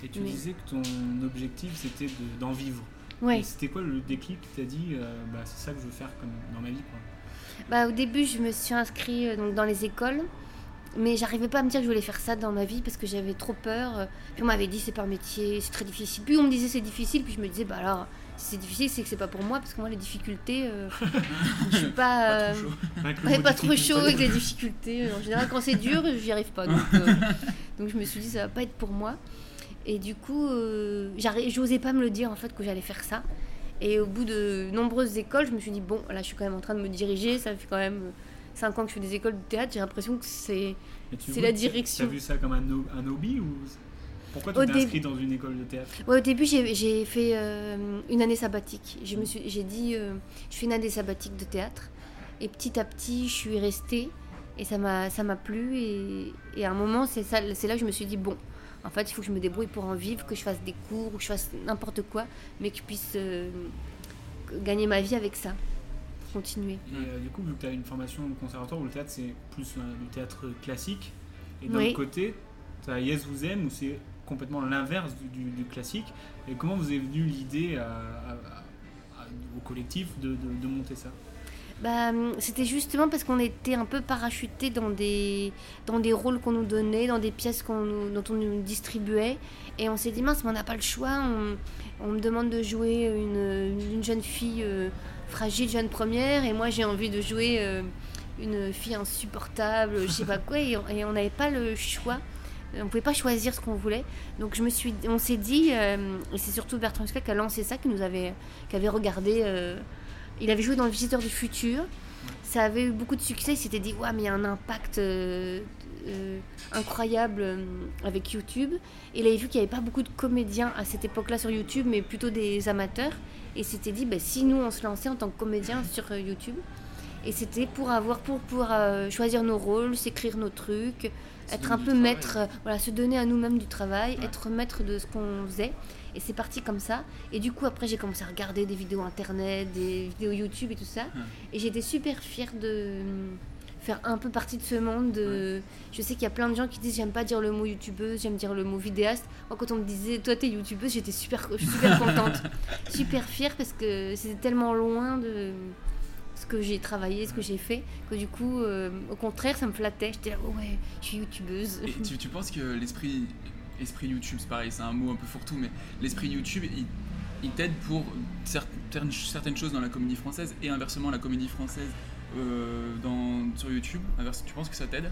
Et tu Mais- disais que ton objectif c'était de- d'en vivre. Ouais. C'était quoi le déclic qui t'a dit euh, bah, c'est ça que je veux faire comme dans ma vie quoi. Bah, au début, je me suis inscrite euh, donc, dans les écoles, mais j'arrivais pas à me dire que je voulais faire ça dans ma vie parce que j'avais trop peur. euh, Puis on m'avait dit c'est pas un métier, c'est très difficile. Puis on me disait c'est difficile, puis je me disais bah alors si c'est difficile, c'est que c'est pas pour moi parce que moi les difficultés, euh, je suis pas, Pas trop chaud. Avec le ouais, mot pas trop difficulté. chaud avec les difficultés. En général, quand c'est dur, j'y arrive pas. Donc, donc je me suis dit ça va pas être pour moi. Et du coup, euh, j'osais pas me le dire en fait que j'allais faire ça. Et au bout de nombreuses écoles, je me suis dit, bon, là je suis quand même en train de me diriger, ça fait quand même 5 ans que je fais des écoles de théâtre, j'ai l'impression que c'est tu la tu- direction. T'as vu ça comme un, ho- un hobby ou pourquoi tu t'es dé- inscrit dans une école de théâtre? Ouais, au début, j'ai j'ai fait euh, une année sabbatique. Je me suis, j'ai dit, euh, je fais une année sabbatique de théâtre. Et petit à petit, je suis restée. Et ça m'a, ça m'a plu. Et, et à un moment, c'est, ça, c'est là que je me suis dit, bon, en fait, il faut que je me débrouille pour en vivre, que je fasse des cours, ou que je fasse n'importe quoi, mais que je puisse euh, gagner ma vie avec ça. Continuer. Et euh, du coup, vu que tu as une formation au conservatoire où le théâtre c'est plus du théâtre classique, et d'un Oui. côté, tu as Yes Vous Aime où c'est complètement l'inverse du, du- du classique. Et comment vous est venue l'idée à- à- à- au collectif de, de- de monter ça? Bah, c'était justement parce qu'on était un peu parachutés dans des, dans des rôles qu'on nous donnait, dans des pièces dont on nous distribuait. Et on s'est dit, mince, mais on n'a pas le choix. On, me demande de jouer une, une jeune fille euh, fragile, jeune première, et moi j'ai envie de jouer euh, une fille insupportable, je sais pas quoi, et on- n'avait pas le choix. On pouvait pas choisir ce qu'on voulait. Donc on s'est dit, euh, et c'est surtout Bertrand Scott qui a lancé ça, qui nous avait, qui avait regardé. euh, il avait joué dans Le Visiteur du Futur. Ça avait eu beaucoup de succès. Il s'était dit, ouais, mais il y a un impact euh, euh, incroyable euh, avec YouTube. Et il avait vu qu'il n'y avait pas beaucoup de comédiens à cette époque-là sur YouTube, mais plutôt des amateurs. Et il s'était dit, bah, si nous on se lançait en tant que comédien sur YouTube. Et c'était pour avoir, pour pouvoir choisir nos rôles, s'écrire nos trucs, être un peu maître, voilà, se donner à nous-mêmes du travail, être maître de ce qu'on faisait. Et c'est parti comme ça. Et du coup, après, j'ai commencé à regarder des vidéos internet, des vidéos YouTube et tout ça. Et j'étais super fière de euh, faire un peu partie de ce monde. de- Je sais qu'il y a plein de gens qui disent j'aime pas dire le mot youtubeuse, j'aime dire le mot vidéaste. Moi, quand on me disait toi t'es youtubeuse, j'étais super, super contente, super fière parce que c'était tellement loin de ce que j'ai travaillé, ce que j'ai fait, que du coup, euh, au contraire, ça me flattait. J'étais là, oh ouais, je suis youtubeuse. Et tu, tu penses que l'esprit esprit YouTube, c'est pareil, c'est un mot un peu fourre-tout, mais l'esprit YouTube, il, il t'aide pour certaines, certaines choses dans la comédie française et inversement la comédie française euh, dans, sur YouTube. Tu penses que ça t'aide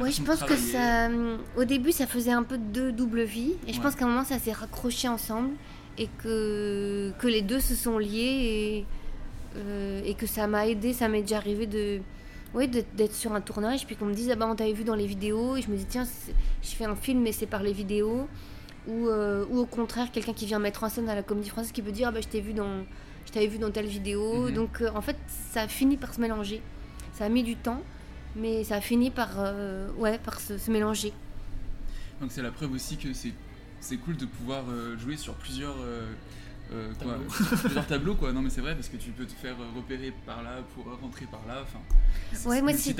euh, je pense que ça. hum, Au début, ça faisait un peu deux doubles vies. Et je pense qu'à un moment, ça s'est raccroché ensemble. Et que, que les deux se sont liés. Et, euh, et que ça m'a aidé. Ça m'est déjà arrivé de. Ouais, d'être sur un tournage. Puis qu'on me dise, ah bah, on t'avait vu dans les vidéos. Et je me dis, tiens, je fais un film, mais c'est par les vidéos. Ou, euh, ou au contraire, quelqu'un qui vient mettre en scène à la comédie française qui peut dire, ah bah, je t'ai vu dans. Je t'avais vu dans telle vidéo. Mhm. Donc, euh, en fait, ça a fini par se mélanger. Ça a mis du temps, mais ça a fini par, euh, ouais, par se, se mélanger. Donc c'est la preuve aussi que c'est cool de pouvoir jouer sur plusieurs euh, quoi, plusieurs tableaux quoi. Non mais c'est vrai parce que tu peux te faire euh, repérer par là pour rentrer par là. Enfin, Ouais, moi, c'est-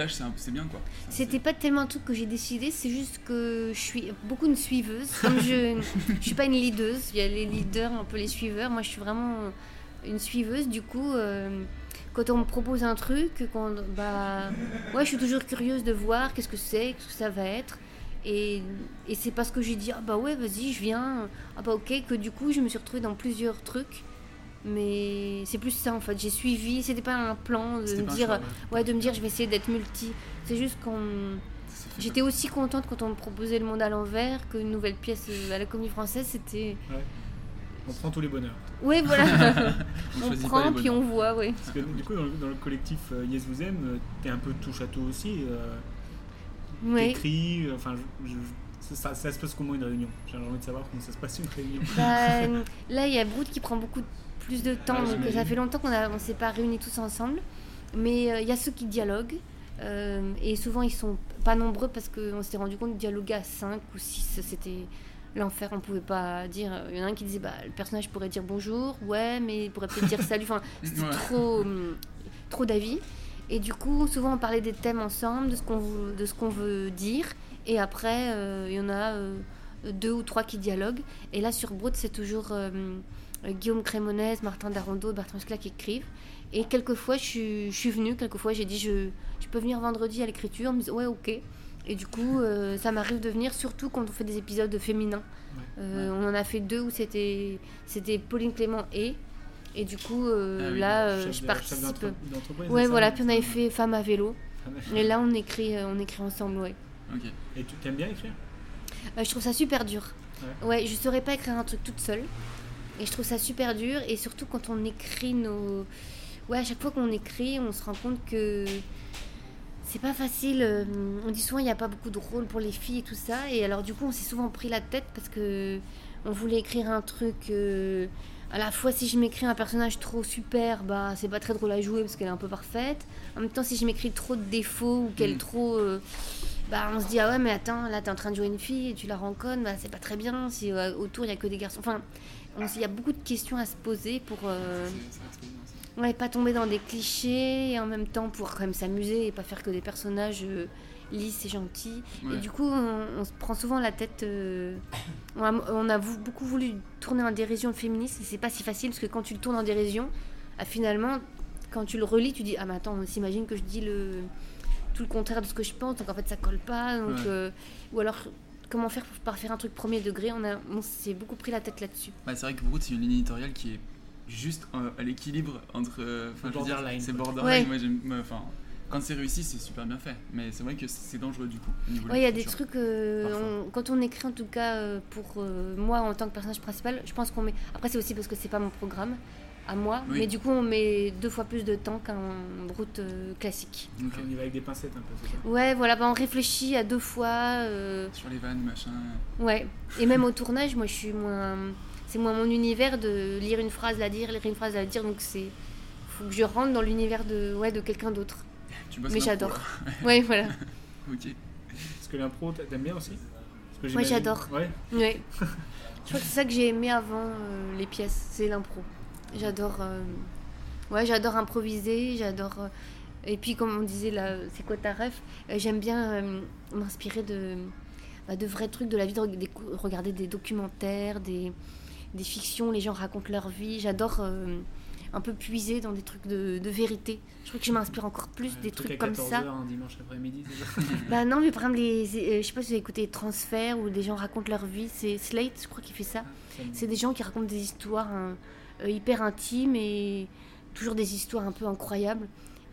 bien quoi. Enfin, C'était pas tellement un truc que j'ai décidé, c'est juste que je suis beaucoup une suiveuse. Comme je, je suis pas une leaduse, il y a les leaders, un peu les suiveurs. Moi, je suis vraiment une suiveuse. Du coup, euh, quand on me propose un truc, quand, bah, ouais, je suis toujours curieuse de voir qu'est-ce que c'est, qu'est-ce que ça va être. Et, et c'est parce que j'ai dit, ah bah ouais, vas-y, je viens. Ah bah ok, que du coup, je me suis retrouvée dans plusieurs trucs. Mais c'est plus ça en fait. J'ai suivi, c'était pas un plan de C'était me dire, choix, ouais, de me dire je vais essayer d'être multi. C'est juste qu'on. J'étais aussi contente quand on me proposait le monde à l'envers qu'une nouvelle pièce euh, à la comédie française. C'était. Ouais. On prend tous les bonheurs. Ouais, voilà. On prend puis on voit, ouais. Parce que du coup, dans le, dans le collectif euh, Yes Vous Aime, euh, t'es un peu touche à tout aussi. Euh, T'écris, euh, enfin, je- je- ça, ça se passe comment une réunion? J'ai envie de savoir comment ça se passe une réunion. Bah, euh, là, il y a Brood qui prend beaucoup plus de temps. Ouais, donc, ça fait longtemps qu'on ne s'est pas réunis tous ensemble. Mais euh, il y a ceux qui dialoguent. euh, et souvent, ils sont pas nombreux parce qu'on s'est rendu compte de dialoguer à 5 ou 6. C'était l'enfer. On pouvait pas dire. Il y en a un qui disait bah, le personnage pourrait dire bonjour. Ouais, mais il pourrait peut-être dire salut. Enfin, c'était Ouais. trop, trop d'avis. Et du coup, souvent, on parlait des thèmes ensemble, de ce qu'on veut, de ce qu'on veut dire. Et après, euh, il y en a euh, deux ou trois qui dialoguent. Et là, sur Brood, c'est toujours euh, Guillaume Crémonès, Martin Darondo, Bertrand Scla qui écrivent. Et quelquefois, je suis, je suis venue, quelquefois, j'ai dit je, je peux venir vendredi à l'écriture. On me dit ouais, ok. Et du coup, euh, ça m'arrive de venir, surtout quand on fait des épisodes féminins. Euh, On en a fait deux où c'était c'était Pauline Clément et. Et du coup, euh, Ah oui, là, euh, je participe. Ouais, voilà. Puis on avait fait Femme à vélo. Et là, on écrit, euh, on écrit ensemble, ouais. Ok. Et tu t'aimes bien écrire? Euh, je trouve ça super dur. Ouais. Ouais, je saurais pas écrire un truc toute seule. Et je trouve ça super dur. Et surtout quand on écrit nos. Ouais, à chaque fois qu'on écrit, on se rend compte que c'est pas facile. On dit souvent il n'y a pas beaucoup de rôles pour les filles et tout ça. Et alors, du coup, on s'est souvent pris la tête parce que on voulait écrire un truc. Euh, à la fois, si je m'écris un personnage trop super, bah c'est pas très drôle à jouer parce qu'elle est un peu parfaite. En même temps, si je m'écris trop de défauts ou qu'elle est Mm. trop. euh, bah on se dit ah ouais mais attends là t'es en train de jouer une fille et tu la rencontres bah c'est pas très bien si euh, autour il y a que des garçons enfin il y a beaucoup de questions à se poser pour euh, ouais pas tomber dans des clichés et en même temps pour quand même s'amuser et pas faire que des personnages lisses et gentils Ouais. et du coup on, on se prend souvent la tête euh, on a, on a vou- beaucoup voulu tourner en dérision le féminisme et c'est pas si facile parce que quand tu le tournes en dérision ah, finalement quand tu le relis, tu dis Ah, mais attends, on s'imagine que je dis le, tout le contraire de ce que je pense, donc en fait ça colle pas. Donc, Ouais. euh, ou alors, comment faire pour pas faire un truc premier degré On, a, on s'est beaucoup pris la tête là-dessus. Ouais, c'est vrai que Brut, c'est une ligne éditoriale qui est juste euh, à l'équilibre entre. euh, Enfin, je veux dire, Borderline, c'est borderline. Ouais. Moi, j'aime. moi, Enfin, quand c'est réussi, c'est super bien fait. Mais c'est vrai que c'est dangereux du coup. Ouais, il y a des trucs, euh, on- quand on écrit en tout cas euh, pour euh, moi en tant que personnage principal, je pense qu'on met. Après, c'est aussi parce que c'est pas mon programme à moi, Oui. mais du coup, on met deux fois plus de temps qu'un brut euh, classique. On y va avec des pincettes un peu, c'est ça? Ouais, voilà, bah, on réfléchit à deux fois. euh, Sur les vannes, machin. Ouais, et même au tournage, moi je suis moins. C'est moins mon univers de lire une phrase, la dire, lire une phrase, la dire, donc c'est. Faut que je rentre dans l'univers de, ouais, de quelqu'un d'autre. Tu bosses Mais j'adore. là. Ouais, voilà. ok. Est-ce que l'impro, t'a- t'aimes bien aussi Moi j'adore. Ouais. Ouais. Je crois que c'est ça que j'ai aimé avant euh, les pièces, c'est l'impro. J'adore. euh, Ouais, j'adore improviser, j'adore. euh, Et puis, comme on disait là, c'est quoi ta ref J'aime bien euh, m'inspirer de, bah, de vrais trucs de la vie, de regarder des documentaires, des, des fictions, les gens racontent leur vie. J'adore euh, un peu puiser dans des trucs de, de vérité. Je crois que je m'inspire encore plus des Truc trucs comme 14 ça. heures un dimanche après-midi, Bah non, mais par exemple, les, euh, je sais pas si vous avez écouté les transferts où des gens racontent leur vie. C'est Slate, je crois, qui fait ça. me- C'est des gens qui racontent des histoires hein, euh, hyper intimes et toujours des histoires un peu incroyables.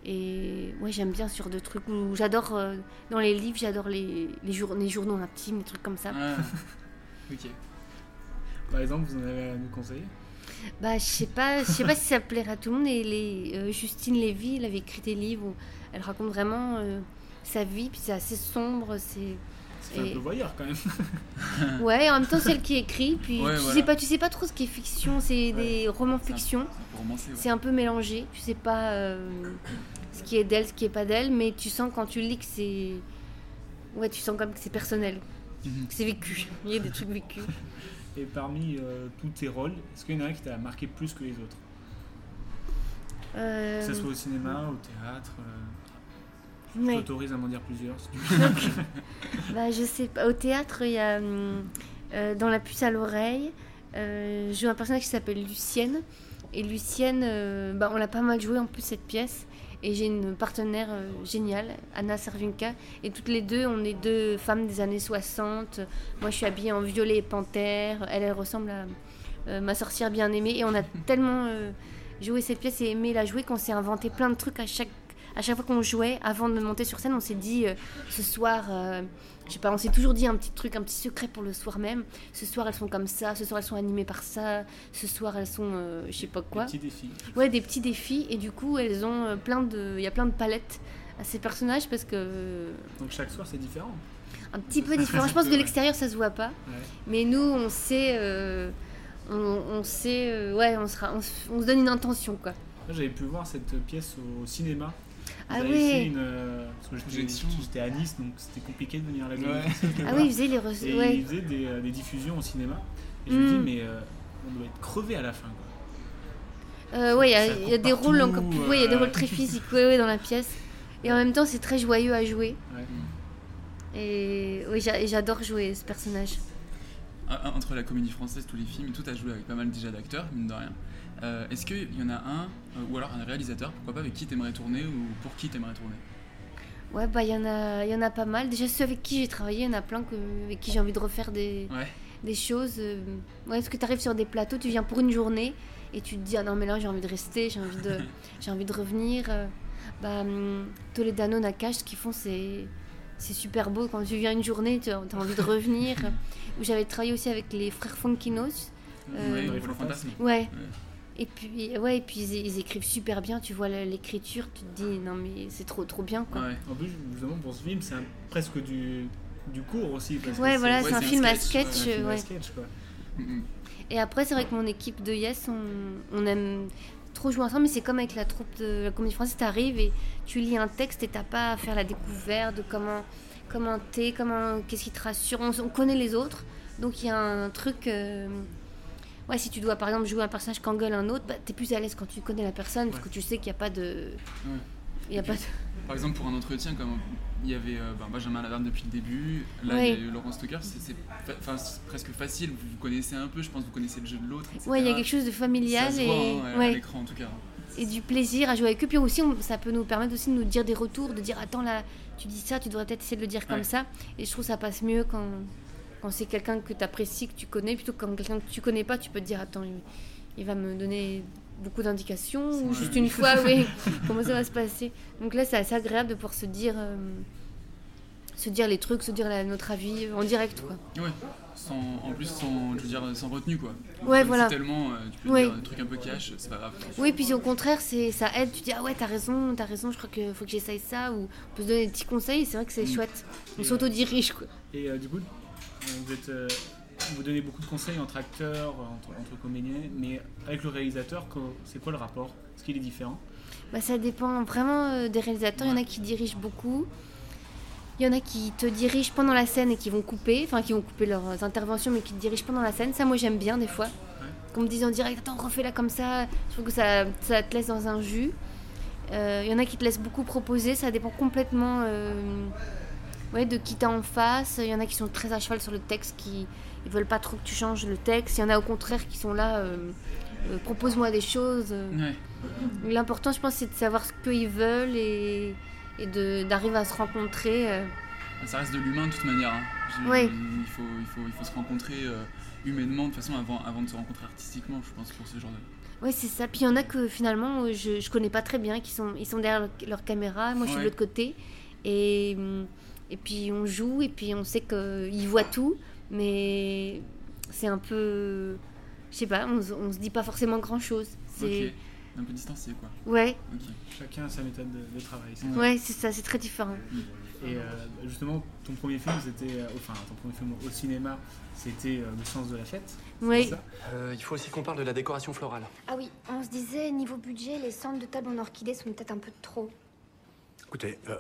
Et ouais, j'aime bien sur de trucs où j'adore, euh, dans les livres, j'adore les, les, jour- les journaux intimes, des trucs comme ça. Ah. ok. Par exemple, vous en avez à nous conseiller? Bah, je sais pas, je sais pas si ça plaira à tout le monde. Et les, euh, Justine Lévy, elle avait écrit des livres où elle raconte vraiment euh, sa vie, puis c'est assez sombre, c'est. C'est un et- peu voyeur quand même. Ouais, en même temps, c'est elle qui écrit, puis Ouais, tu, voilà. sais pas, tu sais pas trop ce qui est fiction, c'est des romans fiction. ouais. C'est un peu mélangé, tu sais pas euh, ce qui est d'elle, ce qui est pas d'elle, mais tu sens quand tu lis que c'est. Ouais, tu sens comme que c'est personnel, Mhm. que c'est vécu. Il y a des trucs vécus. Et parmi euh, tous tes rôles, est-ce qu'il y en a un qui t'a marqué plus que les autres? Euh, Que ce soit au cinéma, au théâtre euh, Je t'autorise à m'en dire plusieurs si tu veux. Bah, je sais pas. Au théâtre, il y a hum, euh, dans La puce à l'oreille, euh, je joue un personnage qui s'appelle Lucienne. Et Lucienne, euh, bah, on l'a pas mal joué en plus cette pièce. Et j'ai une partenaire euh, géniale, Anna Servinka. Et toutes les deux, on est deux femmes des années 60. Moi, je suis habillée en violet et panthère. Elle, elle ressemble à euh, ma sorcière bien-aimée. Et on a tellement euh, joué cette pièce et aimé la jouer qu'on s'est inventé plein de trucs à chaque à chaque fois qu'on jouait, avant de monter sur scène, on s'est dit euh, ce soir, euh, je sais pas, on s'est toujours dit un petit truc, un petit secret pour le soir même. Ce soir elles sont comme ça, ce soir elles sont animées par ça, ce soir elles sont, euh, je sais pas quoi. Des petits défis. Ouais, des petits défis et du coup elles ont euh, plein de, il y a plein de palettes à ces personnages parce que Donc chaque soir c'est différent. un petit peu différent. Je pense que de l'extérieur ça se voit pas, Ouais. mais nous on sait, euh, on, on sait, euh, ouais, on sera, on, se- on se donne une intention quoi. J'avais pu voir cette pièce au cinéma. Ah une. euh, Parce que j'étais- à Nice donc c'était compliqué de venir à la Ouais. Ah oui, ils faisaient les reçu- Et ouais. ils faisaient des, euh, des diffusions au cinéma. Et je me dis, Mm. mais euh, on doit être crevé à la fin. Quoi. Euh, ouais, il y y, a des rôles encore plus. ouais, il y a des euh. rôles très physiques ouais, ouais, dans la pièce. Et en même temps, c'est très joyeux à jouer. Ouais. Et oui, j'adore jouer ce personnage. Entre la comédie française, tous les films, tout a joué avec pas mal déjà d'acteurs, mine de rien. Euh, Est-ce qu'il y en a un, euh, ou alors un réalisateur, pourquoi pas, avec qui t'aimerais tourner ou pour qui t'aimerais tourner? Ouais, bah il y, en a- y en a pas mal. Déjà, ceux avec qui j'ai travaillé, il y en a plein que, avec qui j'ai envie de refaire des, Ouais. des choses. euh, Ouais, parce que tu arrives sur des plateaux, tu viens pour une journée et tu te dis, ah non, mais là, j'ai envie de rester, j'ai envie de, envie de revenir. Bah, hum, Toledano, Nakash, ce qu'ils font, c'est. C'est super beau quand tu viens une journée, tu as envie de revenir. J'avais travaillé aussi avec les frères Fonkinos. Ouais, pour le fantasme. Ouais. Et puis, ouais, et puis ils, ils écrivent super bien, tu vois l'écriture, tu te dis non mais c'est trop trop bien quoi. En plus, justement, pour ce film, c'est presque du, du court aussi. Parce que Ouais, voilà, c'est un film à sketch, ouais, à quoi. Et après, c'est vrai que mon équipe de Yes, on, on aime trop jouer ensemble, mais c'est comme avec la troupe de la comédie française, t'arrives et tu lis un texte et t'as pas à faire la découverte de comment comment t'es, comment qu'est-ce qui te rassure. On, on connaît les autres, donc il y a un truc. euh, Ouais, si tu dois par exemple jouer un personnage qui engueule un autre, bah, t'es plus à l'aise quand tu connais la personne parce que tu sais qu'il n'y a pas de. Ouais. Il y a pas de... Par exemple, pour un entretien, comme il y avait euh, ben, Benjamin Laverne depuis le début, là il y a eu Laurent Stoker, c'est fa- presque facile, vous vous connaissez un peu, je pense que vous connaissez le jeu de l'autre. Ouais, il y a quelque chose de familial Ça se voit, et- hein, à l'écran en tout cas. et du plaisir à jouer avec eux. Puis aussi, on- ça peut nous permettre aussi de nous dire des retours, de dire attends là, tu dis ça, tu devrais peut-être essayer de le dire comme ça. Et je trouve que ça passe mieux quand, quand c'est quelqu'un que tu apprécies, que tu connais, plutôt que quand quelqu'un que tu connais pas, tu peux te dire attends, il, il va me donner beaucoup d'indications ou juste une fois, oui, comment ça va se passer? Donc là, c'est assez agréable de pouvoir se dire, euh, se dire les trucs, se dire la- notre avis en direct, quoi. Ouais. Sans, en plus, sans, je veux dire, sans retenue quoi. Ouais, voilà. tellement, euh, tu peux Ouais. dire des trucs un peu cash, c'est pas grave. Oui, puis au contraire, c'est ça aide. Tu dis ah ouais, t'as raison, t'as raison. Je crois qu'il faut que j'essaye ça ou on peut se donner des petits conseils. C'est vrai que c'est Mm. chouette. On Et, s'auto-dirige quoi. Et euh, du coup, euh, vous, êtes, euh, vous donnez beaucoup de conseils entre acteurs, entre, entre comédiens, mais avec le réalisateur, c'est quoi le rapport? Est-ce qu'il est différent? Bah, ça dépend vraiment euh, des réalisateurs. Il y en a qui dirigent beaucoup. Il y en a qui te dirigent pendant la scène et qui vont couper, enfin qui vont couper leurs interventions, mais qui te dirigent pendant la scène. Ça, moi, j'aime bien des fois. Qu'on me dise en direct, attends, refais-la comme ça. Je trouve que ça, ça te laisse dans un jus. Euh, Il y en a qui te laissent beaucoup proposer. Ça dépend complètement euh, ouais, de qui t'as en face. Il y en a qui sont très à cheval sur le texte, qui ils veulent pas trop que tu changes le texte. Il y en a au contraire qui sont là, euh, euh, propose-moi des choses. Ouais. L'important, je pense, c'est de savoir ce qu'ils veulent et, et de- d'arriver à se rencontrer. euh. Ça reste de l'humain de toute manière. hein. Ouais. Il, faut, il, faut, il faut se rencontrer euh, humainement de toute façon avant, avant de se rencontrer artistiquement, je pense, pour ce genre de. Ouais, c'est ça. Puis il y en a que finalement, je, je connais pas très bien, qui sont, ils sont derrière leur, leur caméra, moi je suis Ouais. de l'autre côté. Et, hum, et puis on joue, et puis on sait qu'ils voient tout, mais c'est un peu. Je sais pas, on, se- on se dit pas forcément grand chose. C'est. Ok. Un peu distancé quoi? Ouais. Ok. Chacun a sa méthode de, de travail. Ouais, c'est ça, c'est très différent. Et euh, justement, ton premier film, c'était, euh, enfin, ton premier film au cinéma, c'était euh, Le sens de la fête. Oui. ça? Euh, il faut aussi qu'on parle de la décoration florale. Ah oui, on se disait, niveau budget, les centres de table en orchidée sont peut-être un peu trop. Écoutez, euh,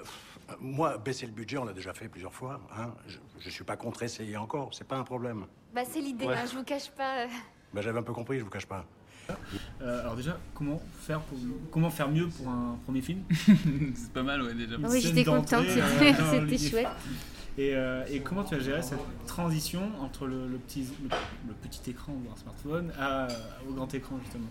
moi, baisser le budget, on l'a déjà fait plusieurs fois. Hein. Je, je suis pas contre essayer encore, c'est pas un problème. Bah c'est l'idée, Ouais. hein, je vous cache pas. euh. Ben, J'avais un peu compris, je vous cache pas. Euh, alors déjà, comment faire, pour, comment faire mieux pour un premier film? C'est pas mal, ouais, déjà. Ah oui, j'étais contente, c'était- c'était chouette. Et, euh, et comment tu as géré cette transition entre le, le petit, le, le petit écran ou un smartphone à- au grand écran justement?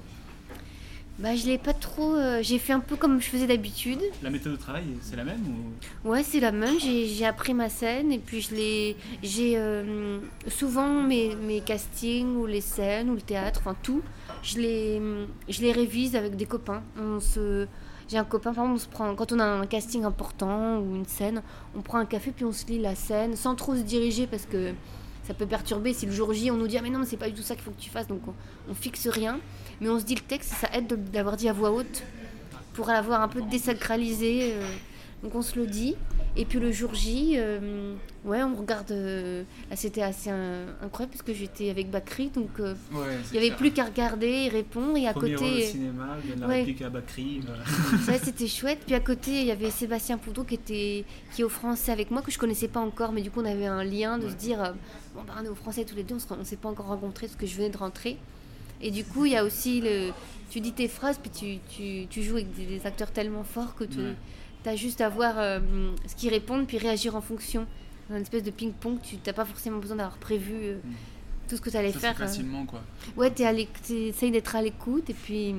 Bah, je l'ai pas trop. euh, j'ai fait un peu comme je faisais d'habitude. La méthode de travail, c'est la même ou... Ouais, c'est la même. J'ai j'ai appris ma scène et puis je l'ai. J'ai euh, souvent mes, mes castings ou les scènes ou le théâtre, enfin tout. Je les, je les révise avec des copains. On se. J'ai un copain, par exemple, on se prend, quand on a un casting important ou une scène, on prend un café puis on se lit la scène sans trop se diriger parce que ça peut perturber si le jour J on nous dit ah mais non mais c'est pas du tout ça qu'il faut que tu fasses donc on, on fixe rien mais on se dit le texte ça aide de- d'avoir dit à voix haute pour l'avoir un peu désacralisé euh, donc on se le dit et puis le jour J euh, ouais on regarde euh, là c'était assez incroyable parce que j'étais avec Bakri donc Ouais, il c'est y avait clair. plus qu'à regarder et répondre et à Premier rôle au côté cinéma, il y a de la Ouais. réplique à Bakri. euh. Ouais, c'était chouette. Puis à côté, il y avait Sébastien Poutot qui était qui est au français avec moi que je connaissais pas encore, mais du coup on avait un lien de se dire bon bah on est au français tous les deux, on on s'est pas encore rencontrés parce que je venais de rentrer. Et du coup, il y a aussi le tu dis tes phrases puis tu, tu, tu joues avec des, des acteurs tellement forts que tu Ouais. as juste à voir euh, ce qu'ils répondent puis réagir en fonction. Dans une espèce de ping-pong, tu n'as pas forcément besoin d'avoir prévu euh, tout ce que tu allais Ça, faire. euh. facilement quoi. Ouais, tu essayes d'être à l'écoute et puis.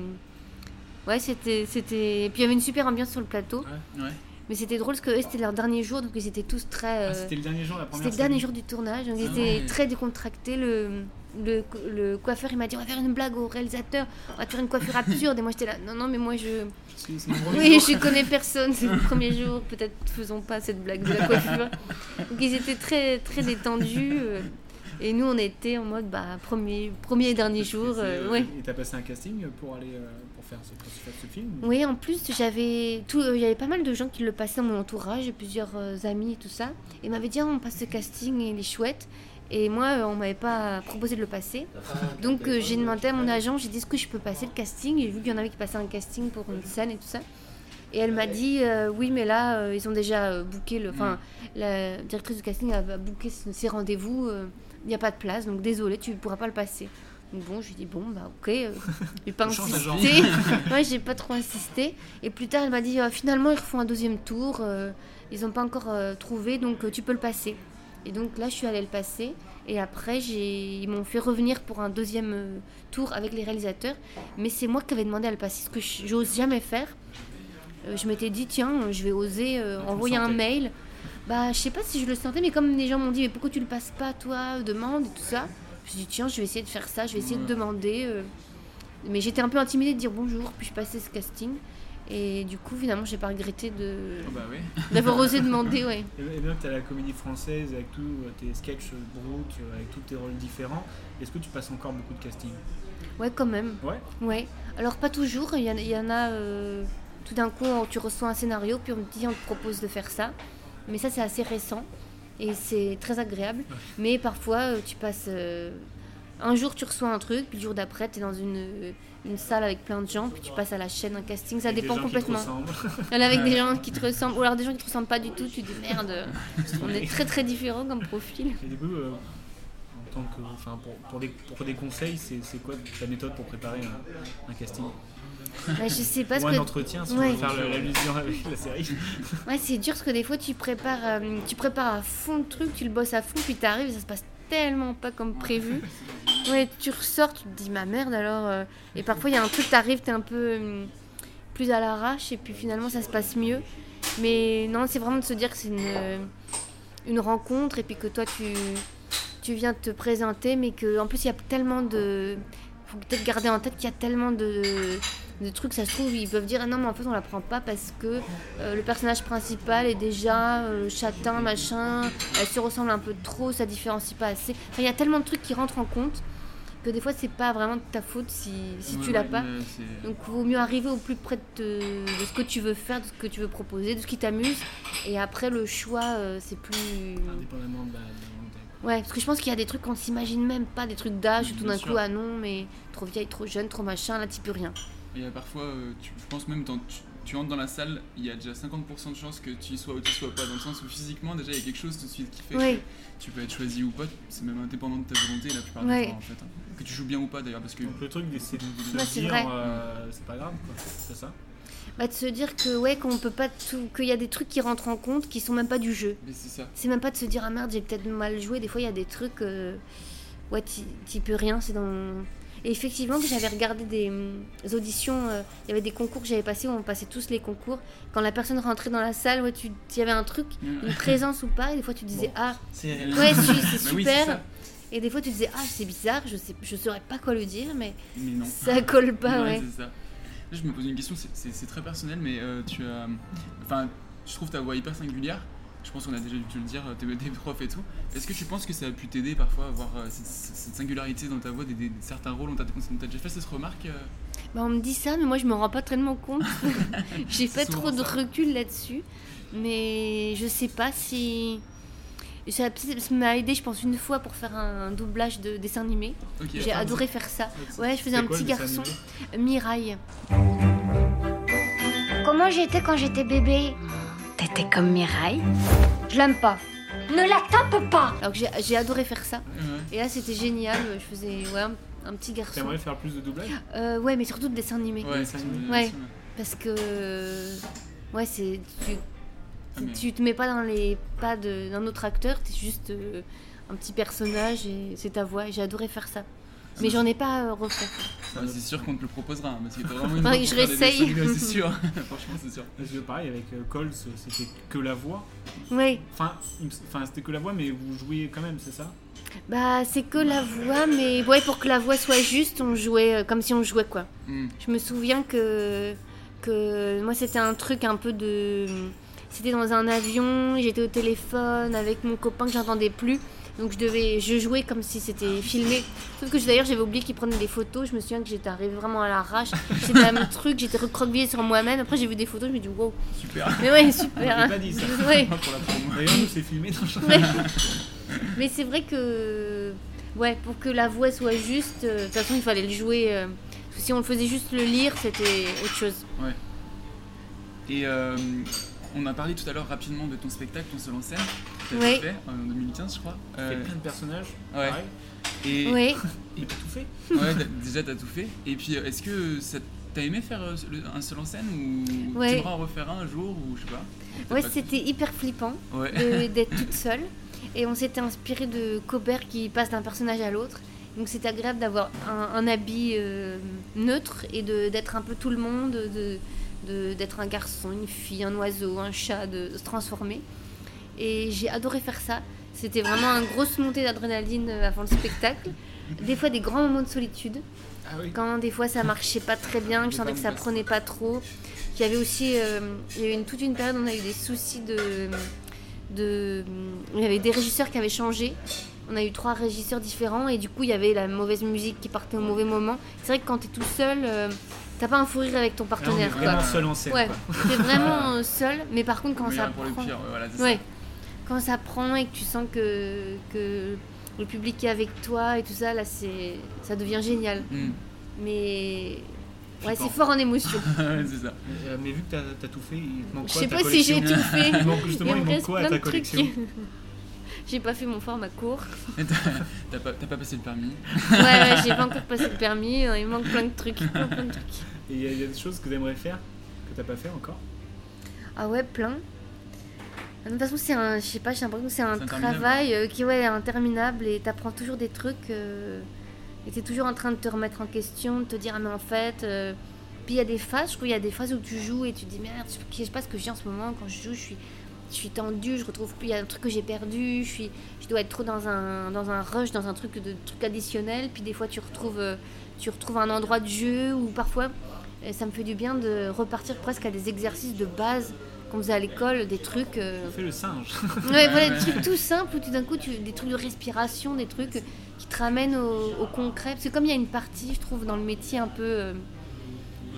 Ouais, c'était. Et puis il y avait une super ambiance sur le plateau. Ouais. Mais c'était drôle parce que c'était leur dernier jour, donc ils étaient tous très. Ah, euh, c'était le dernier jour, la première C'était le dernier jour du tournage, donc ils Ah étaient ouais. très décontractés. Le, le, le coiffeur, il m'a dit on va faire une blague au réalisateur, on va faire une coiffure absurde. Et moi j'étais là, non, non, mais moi je. Oui, je connais personne, c'est le premier jour, peut-être faisons pas cette blague de la coiffure. Donc ils étaient très, très détendus. euh, et nous, on était en mode bah, premier, premier et dernier jour. Euh, euh, ouais. Et t'as passé un casting pour aller euh, pour faire ce, pour faire ce film Oui, en plus, j'avais tout, euh, il y avait pas mal de gens qui le passaient dans mon entourage, plusieurs amis et tout ça. Et m'avaient dit, Ah, on passe ce casting, il est chouette. Et moi, euh, on m'avait pas proposé de le passer. Donc euh, j'ai demandé à mon agent, j'ai dit, est-ce que je peux passer le casting? J'ai vu qu'il y en avait qui passaient un casting pour une scène et tout ça. Et elle m'a dit, euh, oui, mais là, euh, ils ont déjà euh, booké, le, enfin, la directrice du casting a, a booké ses rendez-vous, euh, il n'y a pas de place, donc désolé, tu ne pourras pas le passer. Donc bon, je lui dis, bon, bah ok, euh, je vais pas d'agent. ouais, j'ai pas trop insisté. Et plus tard, elle m'a dit, euh, finalement, ils refont un deuxième tour, euh, ils n'ont pas encore euh, trouvé, donc euh, tu peux le passer. Et donc là, je suis allée le passer. Et après, ils m'ont fait revenir pour un deuxième euh, tour avec les réalisateurs. Mais c'est moi qui avais demandé à le passer, ce que j'ose jamais faire. Euh, je m'étais dit, tiens, je vais oser euh, envoyer un mail. Bah, je sais pas si je le sentais, mais comme les gens m'ont dit, mais pourquoi tu le passes pas, toi Demande et tout ça? Je me suis dit, tiens, je vais essayer de faire ça, je vais essayer de demander. euh. Mais j'étais un peu intimidée de dire bonjour, puis je passais ce casting. Et du coup, finalement, j'ai pas regretté de Oh bah d'avoir osé demander, ouais. Et bien que tu as la comédie française avec tous tes sketchs brutes, avec tous tes rôles différents, est-ce que tu passes encore beaucoup de casting? Ouais, quand même. Ouais? Ouais. Alors, pas toujours. Il y en, il y en a. euh, tout d'un coup, tu reçois un scénario, puis on te dit, on te propose de faire ça. Mais ça, c'est assez récent. Et c'est très agréable. Mais parfois, euh, tu passes. euh, un jour, tu reçois un truc, puis le jour d'après, tu es dans une, une salle avec plein de gens, puis tu passes à la chaîne un casting. Ça Avec dépend complètement. ressemblent. Elle est avec des gens qui te ressemblent, ou alors des gens qui te ressemblent pas du tout. Tu te dis merde, on est très très différents comme profil. Et du coup, euh, en tant que, enfin, pour, pour, des, pour des conseils, c'est quoi ta méthode pour préparer un, un casting? Bah, je sais pas Ou un que- entretien, si Ouais. faire le- l'allusion avec la série. Ouais, c'est dur parce que des fois tu prépares, euh, tu prépares à fond le truc, tu le bosses à fond, puis t'arrives et ça se passe tellement pas comme prévu. Ouais, tu ressors, tu te dis ma merde alors. euh, et parfois il y a un truc, t'arrives, t'es un peu hum, plus à l'arrache et puis finalement ça se passe mieux. Mais non, c'est vraiment de se dire que c'est une, euh, une rencontre et puis que toi tu, tu viens te présenter, mais que en plus il y a tellement de. faut peut-être garder en tête qu'il y a tellement de, de trucs, ça se trouve, ils peuvent dire ah non, mais en fait on la prend pas parce que euh, le personnage principal est déjà euh, châtain, machin, elle se ressemble un peu trop, ça différencie pas assez. Enfin, il y a tellement de trucs qui rentrent en compte que des fois c'est pas vraiment de ta faute si, si Ouais, tu l'as ouais, pas. Donc vaut mieux arriver au plus près de, ce que tu veux faire, de ce que tu veux proposer, de ce qui t'amuse. Et après le choix, euh, c'est plus. Indépendamment de la. Ouais, parce que je pense qu'il y a des trucs qu'on s'imagine même pas, des trucs d'âge, tout d'un coup, ah non, mais trop vieille, trop jeune, trop machin, là, t'y peux rien. A parfois, euh, tu- je pense même, quand tu, tu entres dans la salle, il y a déjà 50% de chances que tu y sois ou tu y sois pas, dans le sens où physiquement, déjà, il y a quelque chose tout de suite qui fait que tu peux être choisi ou pas, c'est même indépendant de ta volonté la plupart Ouais. du temps, en fait. hein. Que tu joues bien ou pas, d'ailleurs, parce que... Donc le truc, c'est de, dire, euh, c'est pas grave, quoi. C'est ça Bah, de se dire que, ouais, qu'on peut pas tout. qu'il y a des trucs qui rentrent en compte qui sont même pas du jeu. Mais c'est ça. C'est même pas de se dire, ah merde, j'ai peut-être mal joué. Des fois, il y a des trucs. euh, ouais, t'y peux rien, c'est dans. Et effectivement, que j'avais regardé des hum, auditions, euh, il y avait des concours que j'avais passés où on passait tous les concours. Quand la personne rentrait dans la salle, ouais, tu, y avait un truc, une présence ou pas, et des fois tu disais, ah, c'est elle. ouais, c'est Bah oui, c'est super. et des fois tu disais, ah, c'est bizarre, je sais, je saurais pas quoi lui dire, mais, Mais non. ça colle pas, ouais. ça. Là, je me pose une question, c'est très personnel, mais euh, tu as. Enfin, je trouve ta voix hyper singulière. Je pense qu'on a déjà dû te le dire, t'es des profs et tout. Est-ce que tu penses que ça a pu t'aider parfois à avoir euh, cette, cette singularité dans ta voix, des, des- certains rôles on t'a déjà fait cette remarque euh Bah, on me dit ça, mais moi je me rends pas tellement compte. J'ai pas trop de ça. recul là-dessus. Mais je sais pas si. Ça, m'a aidé, je pense, une fois pour faire un doublage de dessin animé. J'ai adoré faire ça. Ouais, je faisais un quoi, petit garçon. Mirail. Comment j'étais quand j'étais bébé? T'étais comme Mireille Je l'aime pas. Ne la tape pas Alors que j'ai- j'ai adoré faire ça. Et là, c'était génial. Je faisais ouais, un, un petit garçon. T'aimerais faire plus de doublage Euh, ouais, mais surtout de dessin animé. Ouais, parce que ouais, c'est tu, Ah, mais- tu te mets pas dans les pas de- d'un autre acteur, t'es juste euh, un petit personnage et c'est ta voix. Et j'ai adoré faire ça. Mais j'en ai pas euh, refait. Ah, C'est sûr qu'on te le proposera, hein, parce que t'as vraiment une je réessaye. c'est sûr. Franchement, c'est sûr. Parce que pareil, avec euh, Coles, c'était que la voix. Oui. Enfin, c'était que la voix, mais vous jouiez quand même, c'est ça? Bah, c'est que la voix, mais ouais, pour que la voix soit juste, on jouait euh, comme si on jouait quoi. Mm. Je me souviens que, que moi, c'était un truc un peu de. C'était dans un avion, j'étais au téléphone avec mon copain que j'entendais plus. Donc je devais, je jouais comme si c'était filmé. Sauf que d'ailleurs j'avais oublié qu'il prenait des photos. Je me souviens que j'étais arrivée vraiment à l'arrache. C'était le même truc, j'étais recroquevillée sur moi-même. Après j'ai vu des photos, je me dis wow. Super. Mais ouais, super. Hein. pas dit ça. Ouais. Pour la promo. D'ailleurs, nous, c'est filmé dans Ouais. Mais c'est vrai que, ouais, pour que la voix soit juste, euh, de toute façon, il fallait le jouer. euh, parce que si on le faisait juste le lire, c'était autre chose. Ouais. Et euh, on a parlé tout à l'heure rapidement de ton spectacle, ton seul en scène, que t'avais Oui. fait en 2015, je crois. Tu fais plein de personnages, Ouais. pareil. Et Oui. T'as tout fait Ouais, déjà t'as tout fait. Et puis, euh, est-ce que ça- t'as aimé faire euh, un seul en scène ou Ouais. tu aimerais en refaire un un jour ou je sais pas Ouais, c'était hyper flippant Ouais. d'être toute seule. Et on s'était inspiré de Cobert qui passe d'un personnage à l'autre. Donc c'était agréable d'avoir un, un habit euh, neutre et d'être un peu tout le monde, de- de- d'être un garçon, une fille, un oiseau, un chat, de, se transformer. Et j'ai adoré faire ça. C'était vraiment une grosse montée d'adrénaline euh, avant le spectacle. Des fois des grands moments de solitude. Quand des fois ça marchait pas très bien, que je sentais que ça prenait pas trop. Il y avait aussi euh, il y a eu une, toute une période où on a eu des soucis de, de. Il y avait des régisseurs qui avaient changé. On a eu trois régisseurs différents et du coup il y avait la mauvaise musique qui partait au mauvais moment. C'est vrai que quand tu es tout seul, euh, t'as pas un fou rire avec ton partenaire. vraiment quoi. seul en scène, Ouais, t'es vraiment euh, seul, mais par contre quand Oui, ça pour le prend. pire, ouais, voilà, c'est Ouais. ça. Quand ça prend et que tu sens que, que le public est avec toi et tout ça, là c'est ça devient génial. Mm. Mais ouais, c'est fort en émotion. Ouais, c'est ça. Euh, mais vu que t'as as tout fait, il te manque Je quoi sais à ta pas si j'ai tout fait. il manque, justement, il, me manque quoi à plein ta de trucs. collection? J'ai pas fait mon format court. T'as t'as pas, t'as pas passé le permis Ouais, ouais, j'ai pas encore passé le permis. euh, Il manque plein de trucs. plein, plein de trucs. Et il y, a- il y a des choses que t'aimerais faire que t'as pas fait encore? Ah ouais, plein. De toute façon, c'est un, je sais pas, j'ai l'impression que c'est un travail euh, qui ouais, est interminable et t'apprends toujours des trucs euh, et t'es toujours en train de te remettre en question, de te dire ah mais en fait. euh, Puis il y a des phases, je trouve, il y a des phases où tu joues et tu te dis merde, je sais pas ce que j'ai en ce moment quand je joue, je suis, je suis tendue, je retrouve plus, il y a un truc que j'ai perdu, je suis, je dois être trop dans un, dans un rush, dans un truc de truc additionnel. Puis des fois tu retrouves, euh, tu retrouves un endroit de jeu où parfois euh, ça me fait du bien de repartir presque à des exercices de base qu'on faisait à l'école, des trucs. euh, Fais le singe. Ouais, voilà, des trucs tout simples où tout d'un coup, tu, des trucs de respiration, des trucs qui te ramènent au, au concret. Parce que comme il y a une partie, je trouve, dans le métier un peu, euh,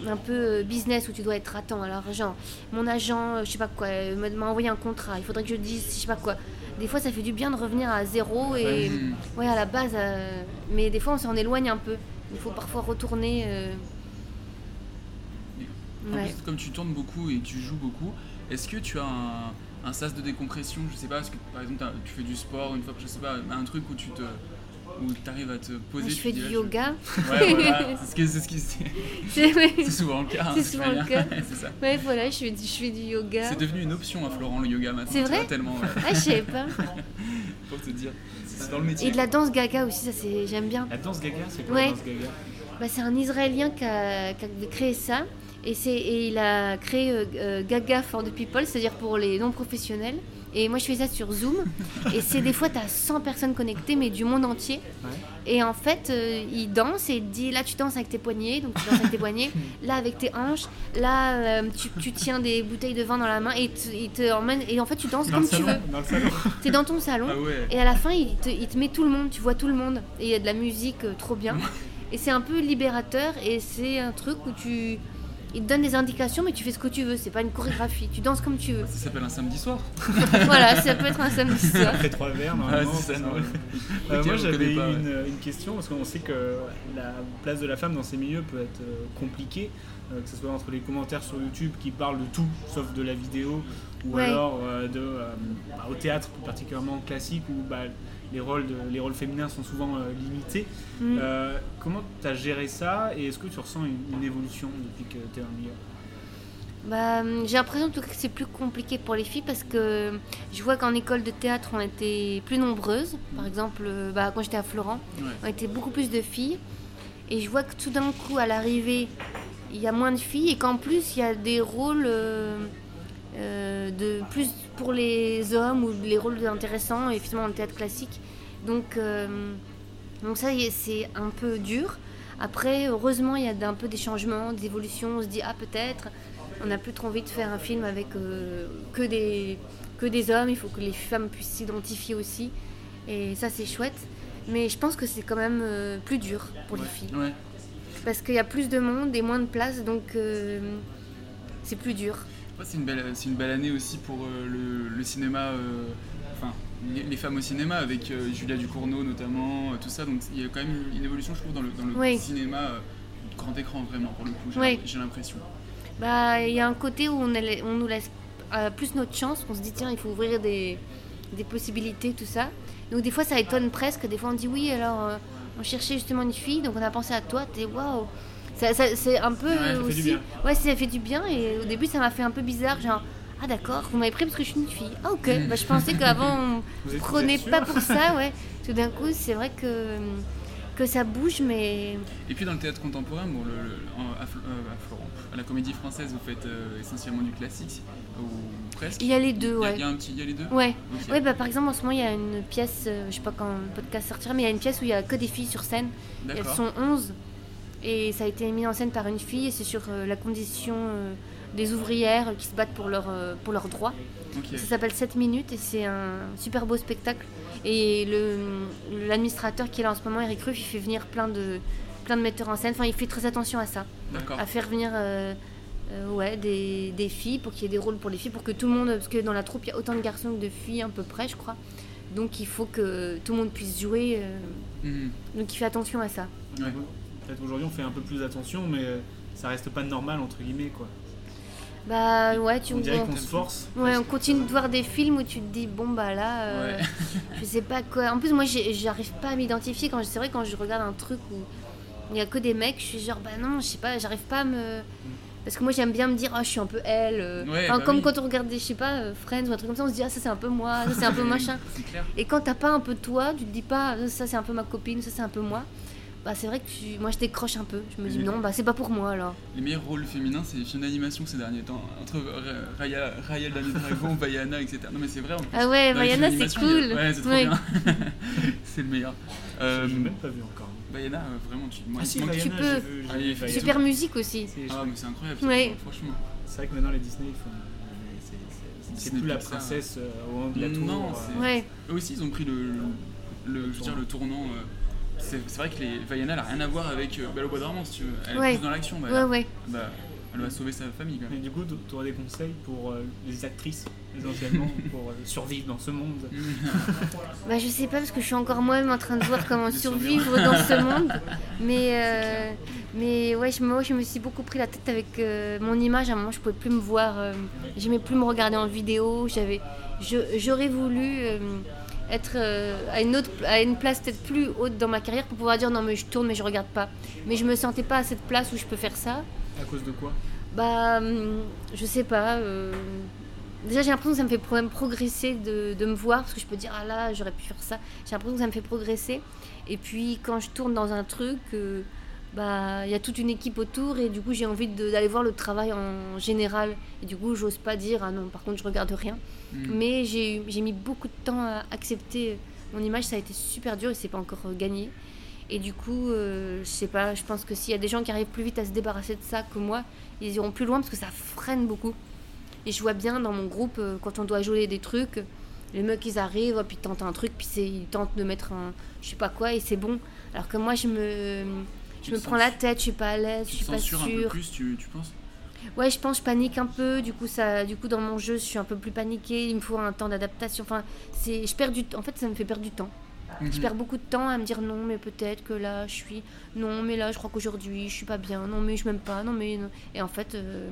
un peu euh, business où tu dois être attends. Alors, genre, mon agent, euh, je sais pas quoi, euh, m'a envoyé un contrat, il faudrait que je dise, je sais pas quoi. Des fois, ça fait du bien de revenir à zéro et Ouais. ouais, à la base. euh, mais des fois, on s'en éloigne un peu. Il faut parfois retourner. euh, En Ouais. plus, comme tu tournes beaucoup et tu joues beaucoup, est-ce que tu as un, un sas de décompression Je sais pas, est-ce que par exemple tu fais du sport une fois je sais pas, un truc où tu te où arrives à te poser je tu fais du là, yoga. Ouais, voilà, c'est ce que c'est ce qui c'est C'est ouais. c'est souvent le cas. hein, C'est souvent le cas. c'est ça. Ouais, voilà, je fais du, je fais du yoga. C'est devenu une option à Florent le yoga maintenant. C'est tu vrai tellement. ouais. Ah, je savais pas. Pour te dire, c'est dans le métier. Et de la danse gaga aussi, ça c'est j'aime bien. La danse gaga, c'est quoi Ouais. la danse gaga? Bah, c'est un Israélien qui a, qui a créé ça. Et, c'est, et il a créé euh, euh, Gaga for the People, c'est-à-dire pour les non-professionnels. Et moi, je fais ça sur Zoom. et c'est des fois, tu as 100 personnes connectées, mais du monde entier. Et en fait, euh, il danse et il te dit là, tu danses avec tes poignets, donc tu danses avec tes poignets. Là, avec tes hanches. Là, euh, tu, tu tiens des bouteilles de vin dans la main et il te, il te emmène. Et en fait, tu danses Dans comme tu veux. dans le salon. T'es dans ton salon. Ah ouais. Et à la fin, il te, il te met tout le monde. Tu vois tout le monde. Et il y a de la musique trop bien. Et c'est un peu libérateur. Et c'est un truc où tu. Il te donne des indications, mais tu fais ce que tu veux. C'est pas une chorégraphie. Tu danses comme tu veux. Ça s'appelle un samedi soir. voilà, ça peut être un samedi soir. Après trois verres, normalement. Ça. Ok, Euh, moi, j'avais une, une question, parce qu'on sait que la place de la femme dans ces milieux peut être euh, compliquée, euh, que ce soit entre les commentaires sur YouTube qui parlent de tout, sauf de la vidéo, ou Ouais. alors euh, de, euh, bah, au théâtre, plus particulièrement classique, où bah, les, rôles de- les rôles féminins sont souvent euh, limités. Mm. Euh, comment tu as géré ça, et est-ce que tu ressens une, une évolution depuis que tu es dans le milieu Bah, hum, j'ai l'impression en tout cas que c'est plus compliqué pour les filles parce que je vois qu'en école de théâtre, on était plus nombreuses. Par exemple, euh, bah, quand j'étais à Florent, Ouais. on était beaucoup plus de filles. Et je vois que tout d'un coup, à l'arrivée, il y a moins de filles et qu'en plus, il y a des rôles euh, de plus pour les hommes ou les rôles intéressants, et finalement, le théâtre classique. Donc, euh, donc ça, c'est un peu dur. Après, heureusement, il y a un peu des changements, des évolutions. On se dit, ah, peut-être, on n'a plus trop envie de faire un film avec euh, que, des, que des hommes. Il faut que les femmes puissent s'identifier aussi. Et ça, c'est chouette. Mais je pense que c'est quand même euh, plus dur pour les filles. Ouais. Parce qu'il y a plus de monde et moins de place, donc euh, c'est plus dur. C'est une belle, c'est une belle année aussi pour euh, le, le cinéma, euh, enfin les, les femmes au cinéma avec euh, Julia Ducournau notamment, tout ça. Donc il y a quand même une évolution, je trouve, dans le, dans le Oui. cinéma grand écran vraiment pour le coup. J'ai, Oui. l'impression. Bah, il y a un côté où on, est- on nous laisse euh, plus notre chance. On se dit, tiens, il faut ouvrir des, des possibilités, tout ça. Donc, des fois, ça étonne presque. Des fois, on dit, oui, alors, euh, on cherchait justement une fille, donc on a pensé à toi. T'es waouh! Ça, ça- c'est un peu Ouais, ça fait du aussi. bien. Ouais, ça fait du bien. Et au début, ça m'a fait un peu bizarre. Genre, Ah d'accord, vous m'avez pris parce que je suis une fille. Ah ok, bah, je pensais qu'avant on prenait vous êtes pas pour ça, ouais. Tout d'un coup, c'est vrai que, que ça bouge, mais Et puis dans le théâtre contemporain, bon, le, le- en- à, Fl- euh, à Florent, à la comédie française, vous faites euh, essentiellement du classique, ou presque? Il y a les deux, Il y a- ouais. Il y a un petit, il y a les deux? Ouais. Ouais, bah par exemple en ce moment il y a une pièce, euh, je sais pas quand le podcast sortira, mais il y a une pièce où il y a que des filles sur scène. Elles sont 11 et ça a été mis en scène par une fille et c'est sur euh, la condition euh, des ouvrières qui se battent pour, leur, euh, pour leurs droits. Ça s'appelle 7 minutes et c'est un super beau spectacle. Et l'administrateur qui est là en ce moment, Eric Ruff, il fait venir plein de, plein de metteurs en scène. Enfin, il fait très attention à ça. À faire venir euh, euh, ouais, des, des filles pour qu'il y ait des rôles pour les filles, pour que tout le monde. Parce que dans la troupe, il y a autant de garçons que de filles, à peu près, je crois. Donc il faut que tout le monde puisse jouer. euh, Mhm. donc il fait attention à ça. Ouais. Peut-être aujourd'hui on fait un peu plus attention, mais euh, ça reste pas normal entre guillemets quoi. Bah ouais, tu On dirait qu'on se force. Ouais, on continue de voir des films où tu te dis bon bah là, euh, Ouais. je sais pas quoi. En plus moi j'arrive pas à m'identifier quand c'est vrai quand je regarde un truc où il y a que des mecs, je suis genre bah non, je sais pas, j'arrive pas à me parce que moi j'aime bien me dire ah je suis un peu elle. euh. Ouais, Enfin, bah comme oui. quand on regarde des je sais pas Friends ou un truc comme ça, on se dit ah ça c'est un peu moi, ça c'est un peu machin. Clair. Et quand t'as pas un peu toi, tu te dis pas ça c'est un peu ma copine, ça c'est un peu moi. Bah c'est vrai que tu- moi je décroche un peu. Je me dis non bah c'est pas pour moi alors. Les meilleurs rôles féminins, c'est les films d'animation ces derniers temps. Entre Ra- Raya, Raya le dernier dragon, Vaiana, etc. Non mais c'est vrai en plus. Ah ouais, Vaiana, c'est y a- cool. Ouais, c'est trop Ouais. bien. c'est le meilleur. Euh, J'ai même pas vu encore. Vaiana, euh, vraiment, tu. Moi, Ah si, Vaiana, Tu peux. vu- Ah. Super musique aussi. C'est Ah mais c'est incroyable, Ouais. franchement. c'est vrai que maintenant les Disney ils font. c'est- c'est- plus la princesse euh, au haut de la tour. Non, euh, c'est-. Eux aussi, ils ont pris le, le, je veux dire, le tournant. C'est vrai que les Vaiana, elle a rien à voir avec euh, Belle au bois dormant, si tu veux. Elle est plus dans l'action. Ouais ouais. Bah, elle va sauver sa famille quand Mais même. du coup, tu aurais des conseils pour euh, les actrices, essentiellement, pour euh, survivre dans ce monde Bah je sais pas parce que je suis encore moi-même en train de voir comment survivre dans ce monde. Mais euh, mais ouais, je, moi je me suis beaucoup pris la tête avec euh, mon image. À un moment, je pouvais plus me voir. euh, J'aimais plus me regarder en vidéo. J'avais, je- j'aurais voulu euh, être euh, à une autre, à une place peut-être plus haute dans ma carrière pour pouvoir dire non mais je tourne mais je regarde pas. Mais je me sentais pas à cette place où je peux faire ça. À cause de quoi? Bah, hum, je sais pas. euh, Déjà, j'ai l'impression que ça me fait progresser de, de me voir, parce que je peux dire, ah là, j'aurais pu faire ça. J'ai l'impression que ça me fait progresser. Et puis, quand je tourne dans un truc, euh, bah, il y a toute une équipe autour, et du coup, j'ai envie d'aller voir le travail en général. Et du coup, j'ose pas dire, ah non, par contre, je regarde rien. Mm. Mais j'ai mis beaucoup de temps à accepter mon image, ça a été super dur et c'est pas encore euh, gagné. Et du coup, euh, je sais pas, je pense que s'il y a des gens qui arrivent plus vite à se débarrasser de ça que moi, ils iront plus loin parce que ça freine beaucoup. Et je vois bien dans mon groupe, euh, quand on doit jouer des trucs, les mecs ils arrivent, puis ils tentent un truc, puis ils tentent de mettre un je sais pas quoi et c'est bon. Alors que moi je me, je Tu me prends la tête, je suis pas à l'aise, je Tu suis pas censures un peu sûre. plus, tu, tu penses? Ouais, je pense, je panique un peu. Du coup, ça, du coup, dans mon jeu, je suis un peu plus paniquée. Il me faut un temps d'adaptation. Enfin, c'est, je perds du. En fait, ça me fait perdre du temps. Je Mhm. perds beaucoup de temps à me dire non, mais peut-être que là, je suis. Non, mais là, je crois qu'aujourd'hui, je suis pas bien. Non, mais je m'aime pas. Non, mais. non. Et en fait, euh,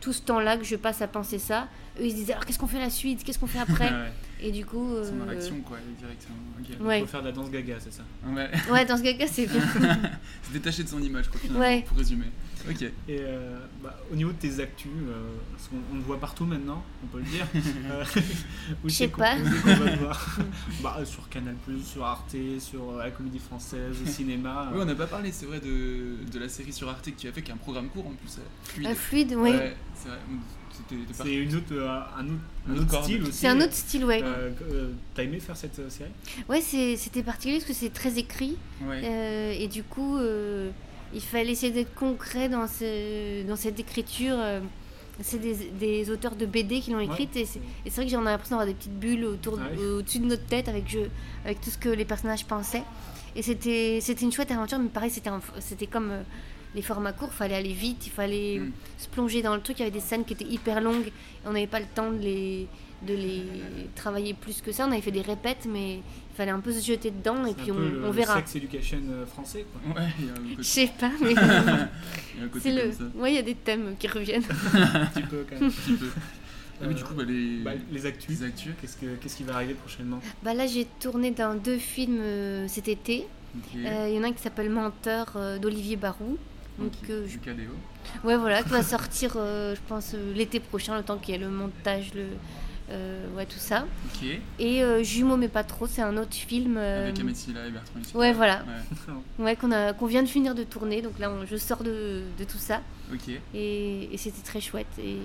tout ce temps-là que je passe à penser ça, eux, ils se disaient alors qu'est-ce qu'on fait la suite? Qu'est-ce qu'on fait après? Ouais. Et du coup. Ils sont dans euh, l'action, quoi, directement. Ok. Il Ouais. faut faire de la danse gaga, c'est ça? Ouais. Ouais, dans ce cas, c'est bien. Se détacher de son image, quoi, finalement, Ouais. pour résumer. Ok. Et euh, bah, au niveau de tes actus, euh, parce qu'on on le voit partout maintenant, on peut le dire. Euh, Je sais pas. qu'on va voir bah, Sur Canal, sur Arte, sur la comédie française, au cinéma. Oui, on n'a pas parlé, c'est vrai, de, de la série sur Arte que tu as fait, qui est un programme court en plus. euh, Fluide. Euh, fluide, oui. Ouais, c'est vrai. C'est une autre, euh, un autre, un autre style aussi. C'est un autre style, ouais. Euh, euh, T'as aimé faire cette série? Ouais, c'était particulier parce que c'est très écrit. Ouais. Euh, et du coup, euh, il fallait essayer d'être concret dans, ce, dans cette écriture. euh, c'est des, des auteurs de BD qui l'ont écrite. Et c'est et c'est vrai que j'en ai l'impression d'avoir des petites bulles autour, Ah au-dessus de notre tête avec, je, avec tout ce que les personnages pensaient. Et c'était c'était une chouette aventure, mais pareil, c'était comme euh, les formats courts. Il fallait aller vite, il fallait Mm. se plonger dans le truc. Il y avait des scènes qui étaient hyper longues. Et on n'avait pas le temps de les, de les travailler plus que ça. On avait fait des répètes, mais il fallait un peu se jeter dedans et C'est puis un on, le, on le verra. sex education euh, français, quoi. Ouais, il Je sais pas, mais Il c'est le. ça. Ouais, il y a des thèmes qui reviennent. un petit peu quand même. Un petit peu. Ah, mais du coup, bah, les, Bah, les actus. les actus. Qu'est-ce, que, qu'est-ce qui va arriver prochainement? Bah là, j'ai tourné dans deux films euh, cet été. Euh, Il y en a un qui s'appelle Menteur euh, d'Olivier Barou. Donc, Ok, euh, je- Lucas. Ouais, voilà, qui va sortir, euh, je pense, euh, l'été prochain, le temps qu'il y ait le montage, le, ouais, tout ça. Et euh, Jumeaux, mais pas trop, c'est un autre film. euh, Avec Ahmed Silla et Bertrand. Ouais, voilà. Ouais. Ouais, qu'on a, qu'on vient de finir de tourner, donc là, on- je sors de, de tout ça. Ok. Et, et c'était très chouette. Et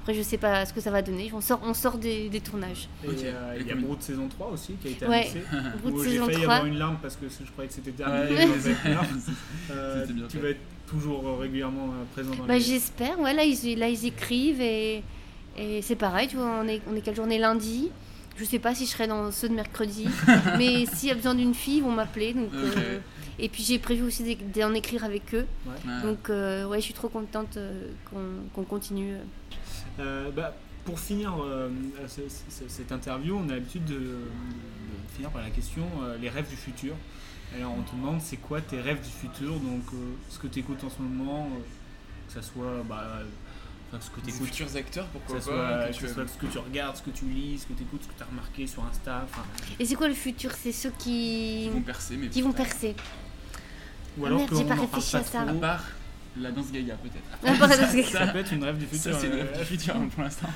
après, je sais pas ce que ça va donner. On sort, on sort des, des tournages. Et euh, il y a Brood saison 3 aussi qui a été Ouais, annoncé. Brood Où saison J'ai failli 3. avoir une larme parce que je croyais que c'était terminé. Ouais, dans ouais. cette larme. Euh, tu fait. vas être toujours euh, régulièrement euh, présent dans Bah, les... j'espère. Ouais, là ils, là, ils écrivent et, et c'est pareil. Tu vois, on est, on est quelle journée lundi? Je sais pas si je serai dans ceux de mercredi, mais s'il y a besoin d'une fille, ils vont m'appeler. Donc, euh, et puis j'ai prévu aussi d'en écrire avec eux. Ouais. Donc euh, ouais, je suis trop contente euh, qu'on continue. Euh, bah, pour finir euh, ce- ce- cette interview, on a l'habitude de, de finir par la question euh, les rêves du futur. Alors on te demande c'est quoi tes rêves du futur, donc euh, ce que tu écoutes en ce moment, euh, que ça soit bah, enfin, ce que tu Des écoutes. futurs acteurs, pourquoi ça pas, soit, que que tu soit ce que tu regardes, ce que tu lis, ce que tu écoutes, ce que tu as remarqué sur Insta. enfin, Et c'est quoi le futur? C'est ceux qui, Qui vont percer, mais qui vont percer. Ou Ah alors merde, qu'on j'ai pas réfléchi à ça. trop. À part la danse gaga, peut-être. À part la danse gaga. Ça peut être une rêve du futur. Ça, c'est une euh, rêve du futur pour l'instant.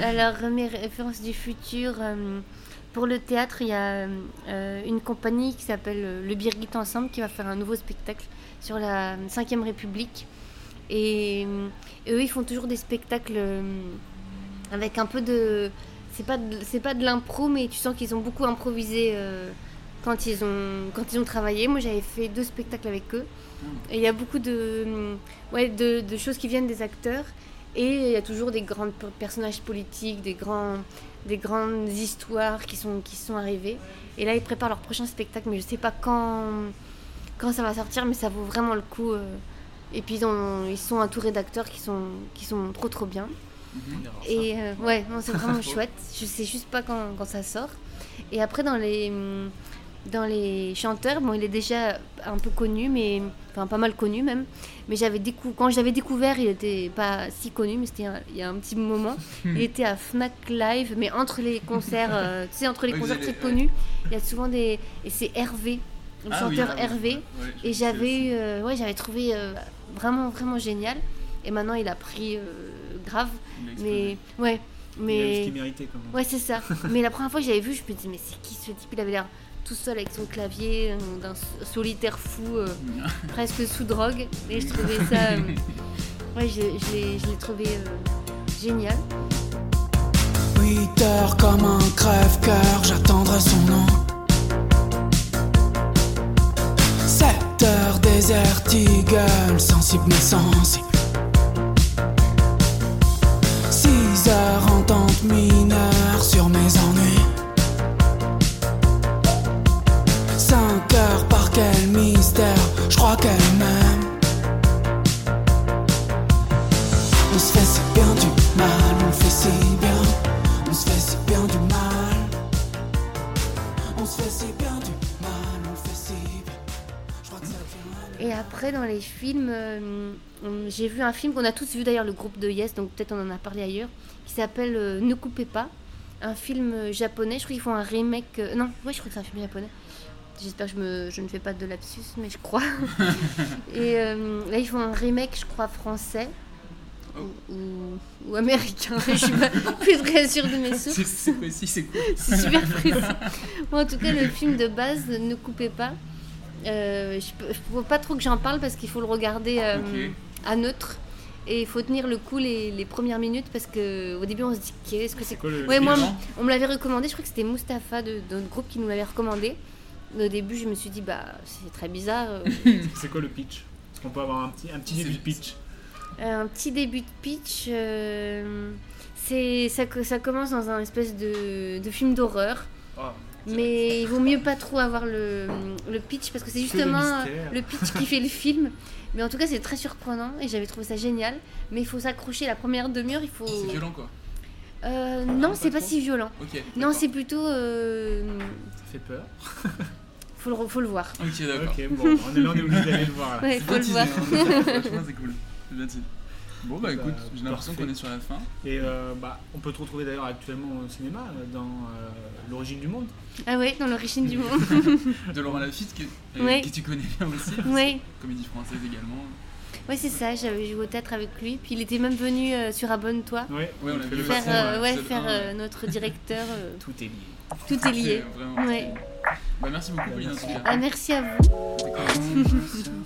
Alors, mes références du futur, euh, pour le théâtre, il y a euh, une compagnie qui s'appelle Le Birgit Ensemble qui va faire un nouveau spectacle sur la 5ème République. Et, euh, et eux, ils font toujours des spectacles euh, avec un peu de. C'est pas de, pas de l'impro, mais tu sens qu'ils ont beaucoup improvisé euh, quand, ils ont, quand ils ont travaillé. Moi, j'avais fait deux spectacles avec eux. Et il y a beaucoup de, ouais, de, de choses qui viennent des acteurs. Et il y a toujours des grands per- personnages politiques, des, grands, des grandes histoires qui sont, qui sont arrivées. Et là, ils préparent leur prochain spectacle, mais je sais pas quand, quand ça va sortir, mais ça vaut vraiment le coup. euh. Et puis, ils, ont- ils sont entourés d'acteurs qui sont, qui sont trop, trop bien. Et euh, ouais, c'est vraiment chouette. Je sais juste pas quand, quand ça sort. Et après, dans les, dans les chanteurs, bon, il est déjà un peu connu, mais enfin pas mal connu même. Mais j'avais décou quand je l'avais découvert, il était pas si connu, mais c'était il y a un petit moment. il était à Fnac Live, mais entre les concerts, euh, tu sais, entre les concerts très ouais. connus, il y a souvent des et c'est Hervé, le Ah oui, chanteur ah oui, Hervé. ouais, et j'avais eu, euh, ouais, j'avais trouvé vraiment vraiment génial. Et maintenant, il a pris euh, grave, mais ouais. Il a eu Mais ce qu'il méritait, quand même. Ouais, c'est ça. mais la première fois que j'avais vu, je me disais, mais c'est qui ce type? Il avait l'air tout seul avec son clavier, euh, d'un solitaire fou, euh, presque sous drogue. Et je trouvais ça. euh, ouais, je, je l'ai je l'ai trouvé euh, génial. 8 heures comme un crève-cœur, j'attendrai son nom. 7 heures désert eagle, sensible mais sensible. 6 heures entente mineure sur mes ennuis. Et après, dans les films, euh, j'ai vu un film qu'on a tous vu d'ailleurs, le groupe de Yes, donc peut-être on en a parlé ailleurs, qui s'appelle euh, Ne coupez pas. Un film euh, japonais, je crois qu'ils font un remake. euh, non, ouais, je crois que c'est un film japonais. J'espère que je, me, je ne fais pas de lapsus, mais je crois. Et là, ils font un remake, je crois, français. Ou, ou- ou américain, je suis pas plus très sûre de mes sources. C'est- C'est précis, c'est cool. C'est super précis. Bon, en tout cas, le film de base, ne coupez pas. Euh, je ne peux pas trop que j'en parle parce qu'il faut le regarder euh, Ok. à neutre. Et il faut tenir le coup les, les premières minutes parce que au début on se dit qu'est-ce que c'est quoi le- Ouais, moi on me l'avait recommandé, je crois que c'était Mustapha de, de notre groupe qui nous l'avait recommandé. Mais au début je me suis dit bah c'est très bizarre. euh, C'est quoi le pitch? Est-ce qu'on peut avoir un petit, un petit début de pitch? Euh, Un petit début de pitch. euh, c'est ça, co- ça commence dans un espèce de, de film d'horreur. Ah, Mais il vaut mieux pas trop avoir le, le pitch parce que c'est le justement mystère. le pitch qui fait le film. Mais en tout cas, c'est très surprenant et j'avais trouvé ça génial. Mais il faut s'accrocher la première demi-heure. Il faut. C'est violent quoi. Euh, non, c'est pas si violent. Non, c'est plutôt. euh, Ça fait peur. faut, le, faut le voir. Ok, d'accord. Ok, bon, on est là, on est obligé d'aller le voir. là. Ouais, C'est faut le voir. hein. Franchement, c'est cool. C'est bien. Bon, bah Bah, écoute, j'ai l'impression qu'on est sur la fin. Et euh, bah, on peut te retrouver d'ailleurs actuellement au cinéma euh, dans euh, L'origine du monde. Ah ouais, dans l'origine du monde. De Laurent Lafitte, que, euh, Ouais. que tu connais bien aussi. Ouais. Comédie française également. Ouais, c'est ça, j'avais joué au théâtre avec lui. Puis il était même venu euh, sur Abonne-toi. Ouais, on a vu le Faire, euh, ouais, faire euh, notre directeur. euh, Tout est lié. tout est lié. C'est vraiment- Ouais. Bah, merci beaucoup, Pauline, en tout cas. Ah, merci à vous.